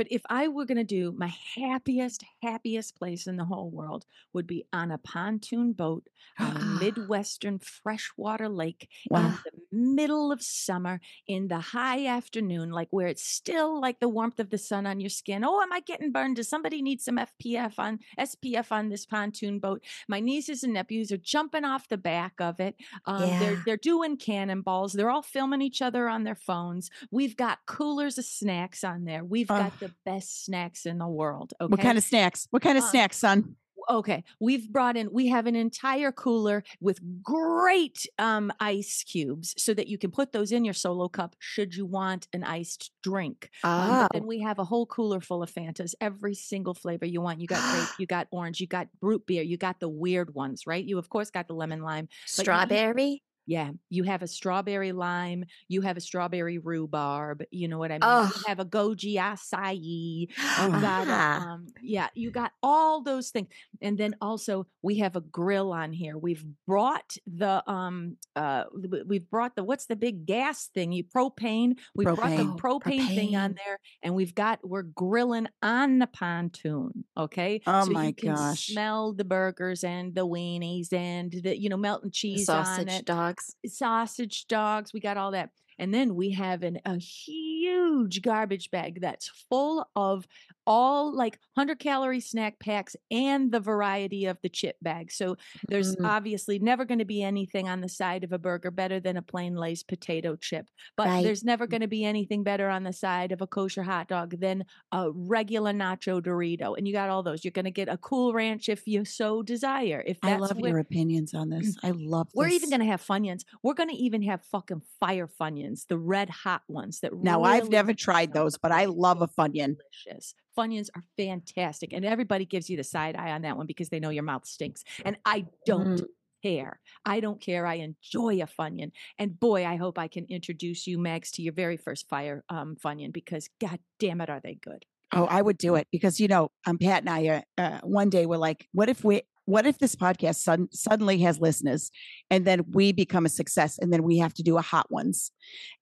But if I were going to do my happiest, happiest place in the whole world would be on a pontoon boat on a midwestern freshwater lake Wow. in the middle of summer in the high afternoon, like where it's still like the warmth of the sun on your skin. Oh, am I getting burned? Does somebody need some FPF on SPF on this pontoon boat? My nieces and nephews are jumping off the back of it. Um, Yeah. They're they're doing cannonballs. They're all filming each other on their phones. We've got coolers of snacks on there. We've got Ugh. The best snacks in the world. Okay. What kind of snacks? What kind of Uh, snacks, son? okay we've brought in we have an entire cooler with great um ice cubes so that you can put those in your solo cup should you want an iced drink um, Oh, but then we have a whole cooler full of fantas every single flavor you want you got grape you got orange you got root beer you got the weird ones right you of course got the lemon lime strawberry. Yeah, you have a strawberry lime, you have a strawberry rhubarb, you know what I mean? Ugh. You have a goji acai, you Oh. got um, yeah, you got all those things. And then also we have a grill on here. We've brought the um uh we've brought the what's the big gas thing? You propane. We've brought the Propane. Oh, propane, thing on there and we've got we're grilling on the pontoon. Okay. Oh so my gosh. smell the burgers and the weenies and the you know melting cheese on Sausage it dogs. sausage dogs. We got all that. And then we have an, a huge garbage bag that's full of all like 100 calorie snack packs and the variety of the chip bag. So there's Mm. obviously never going to be anything on the side of a burger better than a plain Lay's potato chip. But Right. there's never going to be anything better on the side of a kosher hot dog than a regular nacho Dorito. And you got all those. You're going to get a cool ranch if you so desire. If I love your opinions on this. I love we're even going to have Funyuns. We're going to even have fucking fire Funyuns, the red hot ones that Now, I've never tried those, but I love a Funyun. Delicious. Funyuns are fantastic. And everybody gives you the side eye on that one because they know your mouth stinks. And I don't Mm. care. I don't care. I enjoy a Funyun. And boy, I hope I can introduce you, Mags, to your very first fire um, Funyun because god damn it, are they good. Oh, I would do it because you know, um, Pat and I, uh, uh, one day we're like, what if we, what if this podcast sudden, suddenly has listeners, and then we become a success, and then we have to do a hot ones,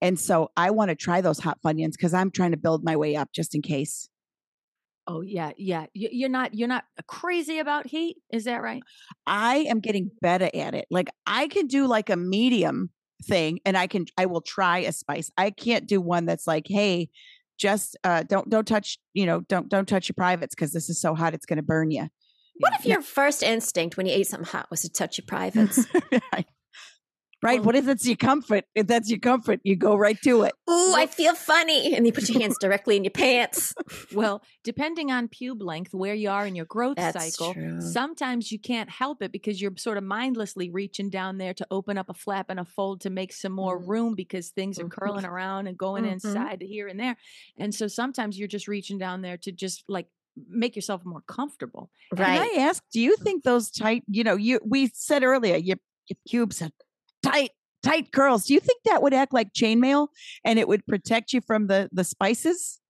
and so I want to try those hot funyuns because I'm trying to build my way up just in case. Oh yeah, yeah. You- You're not you're not crazy about heat, is that right? I am getting better at it. Like I can do like a medium thing, and I can, I will try a spice. I can't do one that's like, hey, just uh, don't don't touch, you know, don't don't touch your privates because this is so hot it's going to burn you. What if your first instinct when you ate something hot was to touch your privates? Right. Well- what if that's your comfort? If that's your comfort, you go right to it. Ooh, I feel funny. And you put your hands directly in your pants. Well, depending on pube length, where you are in your growth That's cycle, true. sometimes you can't help it because you're sort of mindlessly reaching down there to open up a flap and a fold to make some more Mhm. room because things are Mhm. curling around and going Mhm. inside here and there. And so sometimes you're just reaching down there to just like make yourself more comfortable. Right. Can I ask, do you think those tight, you know, you we said earlier, your your pubes are tight, tight curls. Do you think that would act like chainmail and it would protect you from the the spices?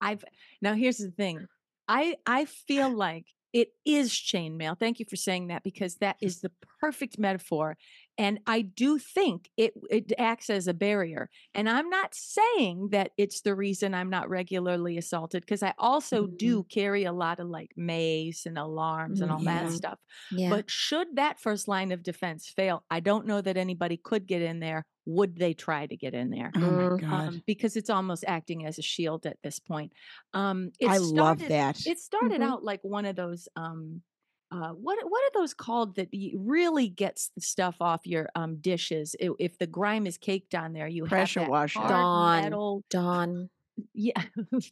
I've now here's the thing. I I feel like it is chainmail. Thank you for saying that because that is the perfect metaphor. And I do think it it acts as a barrier. And I'm not saying that it's the reason I'm not regularly assaulted because I also Mhm. do carry a lot of like mace and alarms and all that stuff. yeah. But should that first line of defense fail, I don't know that anybody could get in there. Would they try to get in there? Oh my Mm, god. um, because it's almost acting as a shield at this point. Um, I love that. It started Mhm. out like one of those. Um, uh, what what are those called that really gets the stuff off your um, dishes? I- if the grime is caked on there, you Pressure have that washer. hard Dawn. metal Dawn. Yeah,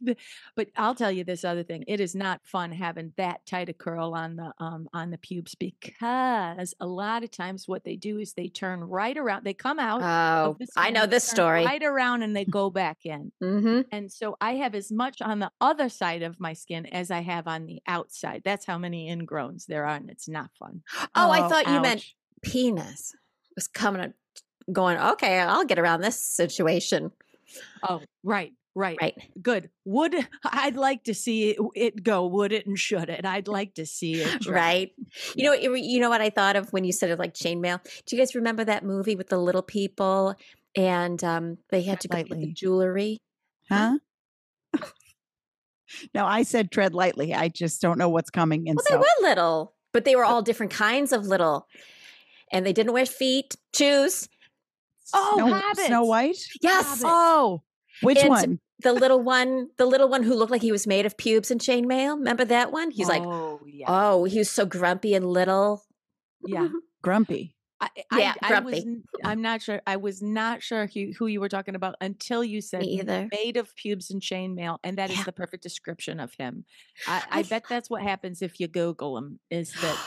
but I'll tell you this other thing. It is not fun having that tight a curl on the um on the pubes because a lot of times what they do is they turn right around. They come out. Oh, I know this story. Right around and they go back in. Mm-hmm. And so I have as much on the other side of my skin as I have on the outside. That's how many ingrowns there are, and it's not fun. Oh, I thought you meant ouch. penis was coming, up- going, okay, I'll get around this situation. Oh, right, right, Right. Good. Would I'd like to see it, it go? Would it and should it? I'd like to see it. try. Right. You know, you you know what I thought of when you said it like chainmail? Do you guys remember that movie with the little people and um, they had to go get the jewelry? Huh? no, I said tread lightly. I just don't know what's coming. And Well, so they were little, but they were all different kinds of little. And they didn't wear feet, shoes. Oh, Snow, Snow White? Yes. Hobbit. Oh, which And- one? The little one, the little one who looked like he was made of pubes and chainmail. Remember that one? He's like, oh yeah, oh, he was so grumpy and little. yeah. Mm-hmm. Grumpy. I, Yeah, I, I was. grumpy. n- I'm not sure. I was not sure who, who you were talking about until you said Me either. made of pubes and chainmail, and that is Yeah. the perfect description of him. I, I I bet that's what happens if you Google him. Is that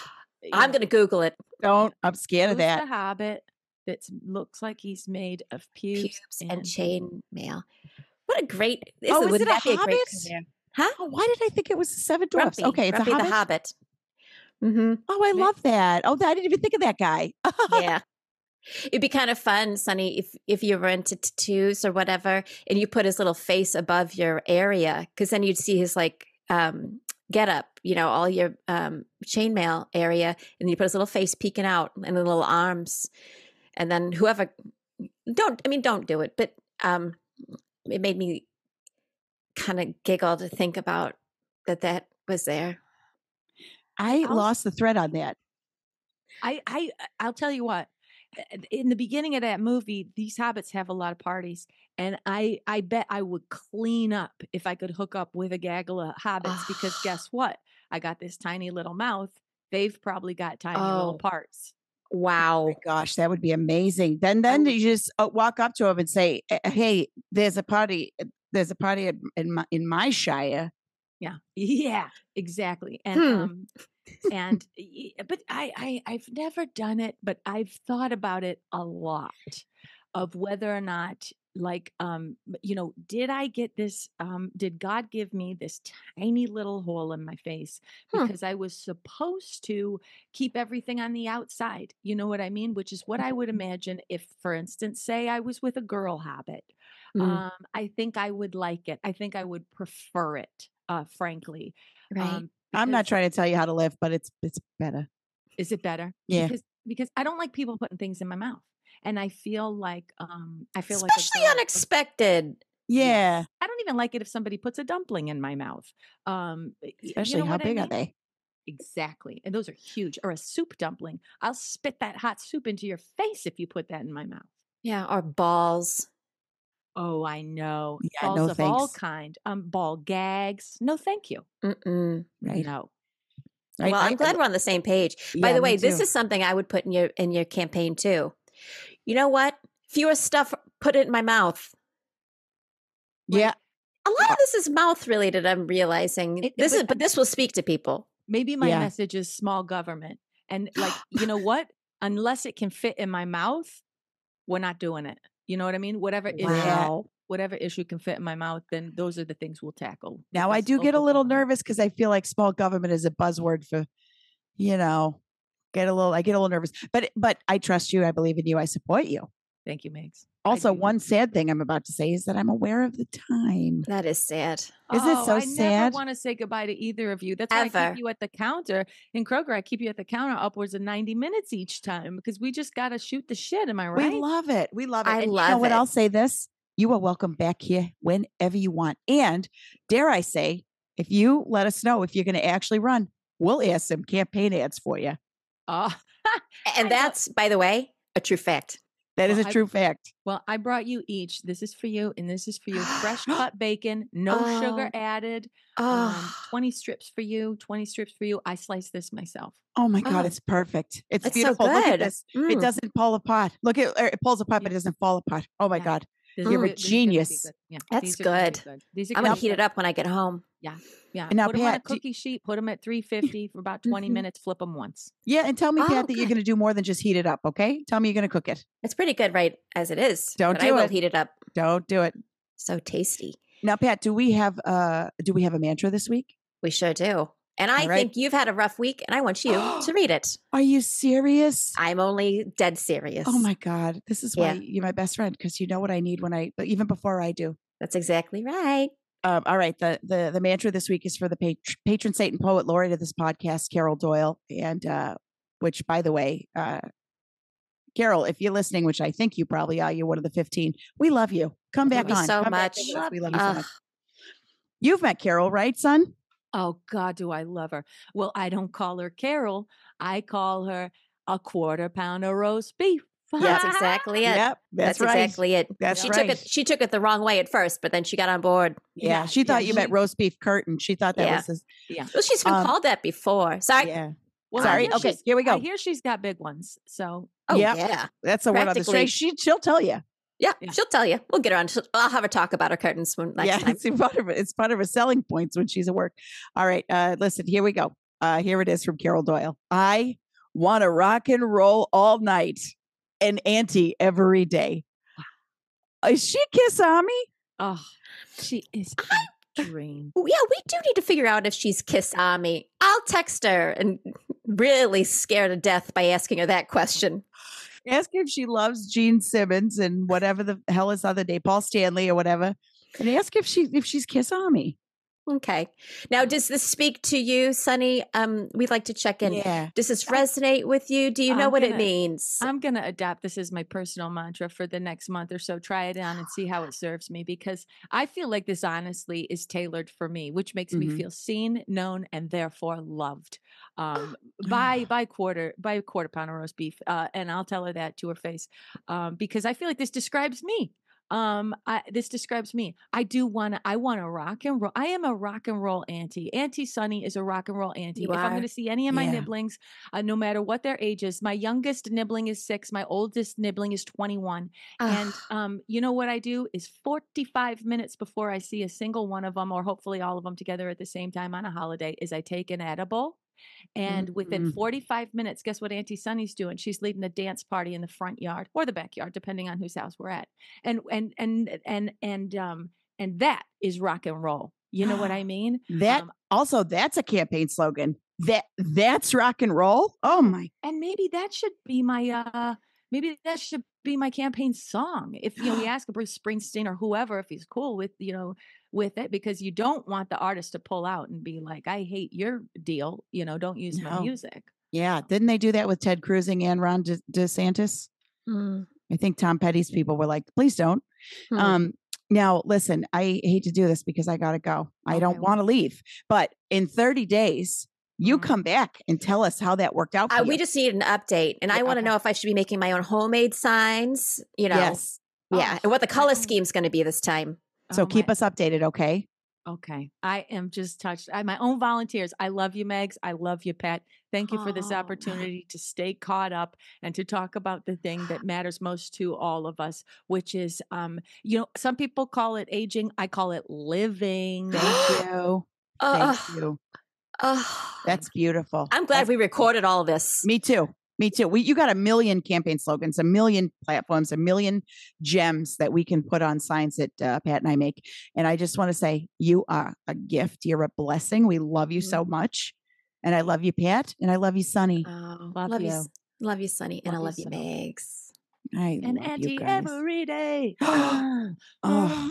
I'm going to Google it. Don't. I'm scared of that. the Hobbit that looks like he's made of pubes, Pubes and chainmail. What a great. This Oh, is, it a that be a great Hobbit? Huh? Oh, why did I think it was the Seven Dwarfs? Grumpy. okay, it's Grumpy a the Hobbit. Hobbit. Mm-hmm. Oh, I Ma- love that. Oh, I didn't even think of that guy. yeah. It'd be kind of fun, Sunny, if if you were into tattoos or whatever, and you put his little face above your area, because then you'd see his like um get up, you know, all your um chainmail area, and you put his little face peeking out and the little arms, and then whoever don't, I mean, don't do it, but um, it made me kind of giggle to think about that that was there. I I'll- lost the thread on that. I, I, I'll tell you what. uh, In the beginning of that movie, these hobbits have a lot of parties, and I, I bet I would clean up if I could hook up with a gaggle of hobbits. because guess what? I got this tiny little mouth. They've probably got tiny little Oh. parts. Wow. Gosh, that would be amazing. Then, then would- you just uh, walk up to him and say, "Eh, "Hey, there's a party. uh, There's a party in my in my shire." Yeah, yeah, exactly. And Hmm. um, and but I, I I've never done it, but I've thought about it a lot of whether or not like um you know did i get this um did god give me this tiny little hole in my face? Because i was supposed to keep everything on the outside you know what i mean? Which is what i would imagine if for instance say i was with a girl hobbit Mm, um i think i would like it i think i would prefer it uh frankly right. um I'm not trying to tell you how to live, but it's it's better. is it better? Yeah. because because i don't like people putting things in my mouth and i feel like um i feel like Especially unexpected. Yeah, I don't even like it if somebody puts a dumpling in my mouth. Um, especially you know how what I big are they? Exactly, and those are huge. Or a soup dumpling. I'll spit that hot soup into your face if you put that in my mouth. Yeah. Or balls. Oh, I know. Yeah, Balls no of all kind. Um, ball gags. No, thank you. Mm-mm. Right. No. Well, I- I'm glad we're on the same page. By the way, this is something I would put in your in your campaign too. You know what? Fewer stuff, put it in my mouth. yeah. A lot of this is mouth related. I'm realizing It- this is, but- but this will speak to people. Maybe my Yeah. message is small government. And like, you know what? Unless it can fit in my mouth, we're not doing it. You know what I mean? Whatever issue, Wow. whatever issue can fit in my mouth, then those are the things we'll tackle. Now I do get a little nervous because I feel like small government is a buzzword for, you know, get a little. I get a little nervous, but but I trust you. I believe in you. I support you. Thank you, Mags. Also, one sad thing I'm about to say is that I'm aware of the time. That is sad. Is it Oh, so I sad? I never want to say goodbye to either of you. That's why I keep you at the counter in Kroger. I keep you at the counter upwards of 90 minutes each time because we just got to shoot the shit. Am I right? We love it. We love it. I and you know love what? it. I'll say this: you are welcome back here whenever you want. And dare I say, if you let us know if you're going to actually run, we'll add some campaign ads for you. Oh, And that's, by the way, a true fact. That is Well, a I- true fact. well, I brought you each. This is for you, and this is for you. Fresh cut bacon, no sugar Oh. added. Um, Oh, 20 strips for you, 20 strips for you. I sliced this myself. Oh my God, Oh. it's perfect. It's, it's so beautiful. Look at good. this. It Mm. doesn't fall apart. Look at it pulls apart, but it doesn't fall apart. Oh my Yeah. God. This You're is a good- this is gonna be genius. good. Yeah, That's these are gonna good. These are I'm gonna going be to heat it up when I get home. Yeah. And now, put them on a Pat, do- cookie sheet, put them at 350 for about 20 Mhm. minutes, flip them once. Yeah, and tell me, Oh, Pat, that you're going to do more than just heat it up. Okay, tell me you're going to cook it. It's pretty good right as it is. Don't but I do will it. heat it up. Don't do it So tasty. now, Pat. Do we have uh do we have a mantra this week? We sure do. And I right. think you've had a rough week, and I want you to read it. Are you serious? I'm only dead serious. Oh my God, this is why Yeah. you're my best friend because you know what I need when I even before I do. That's exactly right. Um, all right, the the the mantra this week is for the pat- patron saint and poet laureate of this podcast, Carol Doyle, and uh, which, by the way, uh, Carol, if you're listening, which I think you probably are, you're one of the fifteen. We love you. Come back on. so Come back much. in. We love you so much. You've met Carol, right, son? Oh God, do I love her? Well, I don't call her Carol. I call her a quarter pound of roast beef. That's exactly it. Yep, that's, That's, right. exactly it. That's she right. took it. She took it the wrong way at first, but then she got on board. Yeah, Yeah, she thought yeah, you meant roast beef curtain. She thought that Yeah. was his. Yeah. Well, she's been Um, called that before. Sorry. Yeah, Well, Sorry. Okay, here we I go. hear she's got big ones. So Oh Yep. yeah. that's the word on the Practically- street. She she'll tell you. Yeah, Yeah. she'll tell you. We'll get her on. she'll- I'll have her talk about her curtains when next yeah, time. it's part of. It's part of her selling points when she's at work. All right, uh, listen. Here we go. Uh, here it is from Carol Doyle. I want to rock and roll all night, and auntie every day. Is she Kiss Army? oh she is a dream. Yeah, we do need to figure out if she's Kiss Army. I'll text her and really scare to death by asking her that question. Ask if she loves Gene Simmons and whatever the hell is other day, Paul Stanley or whatever, and ask if she if she's Kiss Army. Okay. Now, does this speak to you, Sunny? Um, we'd like to check in. Yeah. Does this resonate with you? Do you know I'm what it gonna- means? I'm going to adapt this as my personal mantra for the next month or so. Try it on and see how it serves me because I feel like this honestly is tailored for me, which makes Mhm. me feel seen, known, and therefore loved. Um, by by quarter by quarter pound of roast beef, uh, and I'll tell her that to her face um, because I feel like this describes me. Um, I, this describes me. I do want to. I want to rock and roll. I am a rock and roll auntie. Auntie Sunny is a rock and roll auntie. You if I'm going to see any of my Yeah. nibblings, uh, no matter what their age is. My youngest nibbling is six. My oldest nibbling is 21. And um, you know what I do is 45 minutes before I see a single one of them, or hopefully all of them together at the same time on a holiday, is I take an edible. And within Mhm. 45 minutes, guess what Auntie Sunny's doing? She's leading a dance party in the front yard or the backyard, depending on whose house we're at. And and and and and um and that is rock and roll. You know what I mean? That Um, also that's a campaign slogan. That that's rock and roll. Oh my and maybe that should be my uh maybe that should be my campaign song if you know we ask bruce springsteen or whoever if he's cool with you know with it because you don't want the artist to pull out and be like i hate your deal you know don't use my music yeah. Didn't they do that with Ted Cruzing and Ron De- DeSantis? Mm, I think Tom Petty's people were like, please don't. hmm. Um, now listen, I hate to do this because I gotta go. I don't want to leave. But in 30 days, you Mhm. come back and tell us how that worked out. For Uh, we just need an update, and Yeah, I want to okay. know if I should be making my own homemade signs. You know, yes. yeah, Oh, and what the color I- scheme's going to be this time. So Oh keep my- us updated, okay? Okay. I am just touched. I my own volunteers. I love you, Megs. I love you, Pat. Thank you for this Oh. opportunity to stay caught up and to talk about the thing that matters most to all of us, which is um, you know, some people call it aging. I call it living. Thank you. Thank Ugh, you. Ugh. That's beautiful. I'm glad That's we recorded all this. Me too. Me too. We you got a million campaign slogans, a million platforms, a million gems that we can put on signs that uh, Pat and I make. And I just want to say, you are a gift. You're a blessing. We love you so much, and I love you, Pat, and I love you, Sunny. Oh, Love love you, you. Love you, Sunny, and I Love love you you, so. Megs. I and love you Auntie guys. every day. Oh.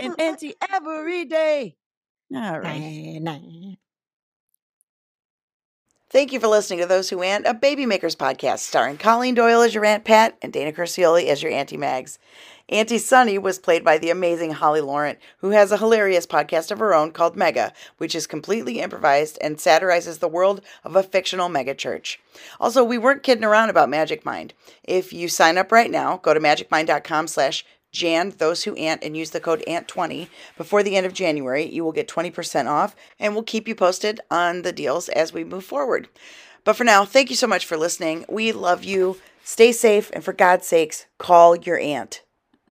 and oh, Auntie every day. All right. Thank you for listening to Those Who Aunt, a Baby Makers podcast starring Colleen Doyle as your Aunt Pat and Dana Quercioli as your Auntie Mags. Auntie Sunny was played by the amazing Holly Laurent, who has a hilarious podcast of her own called Mega, which is completely improvised and satirizes the world of a fictional mega church. Also, we weren't kidding around about Magic Mind. If you sign up right now, go to magicmind.com slash Jan, those who aunt, and use the code AUNT20 before the end of January. You will get 20% off, and we'll keep you posted on the deals as we move forward. But for now, thank you so much for listening. We love you. Stay safe, and for God's sakes, call your aunt.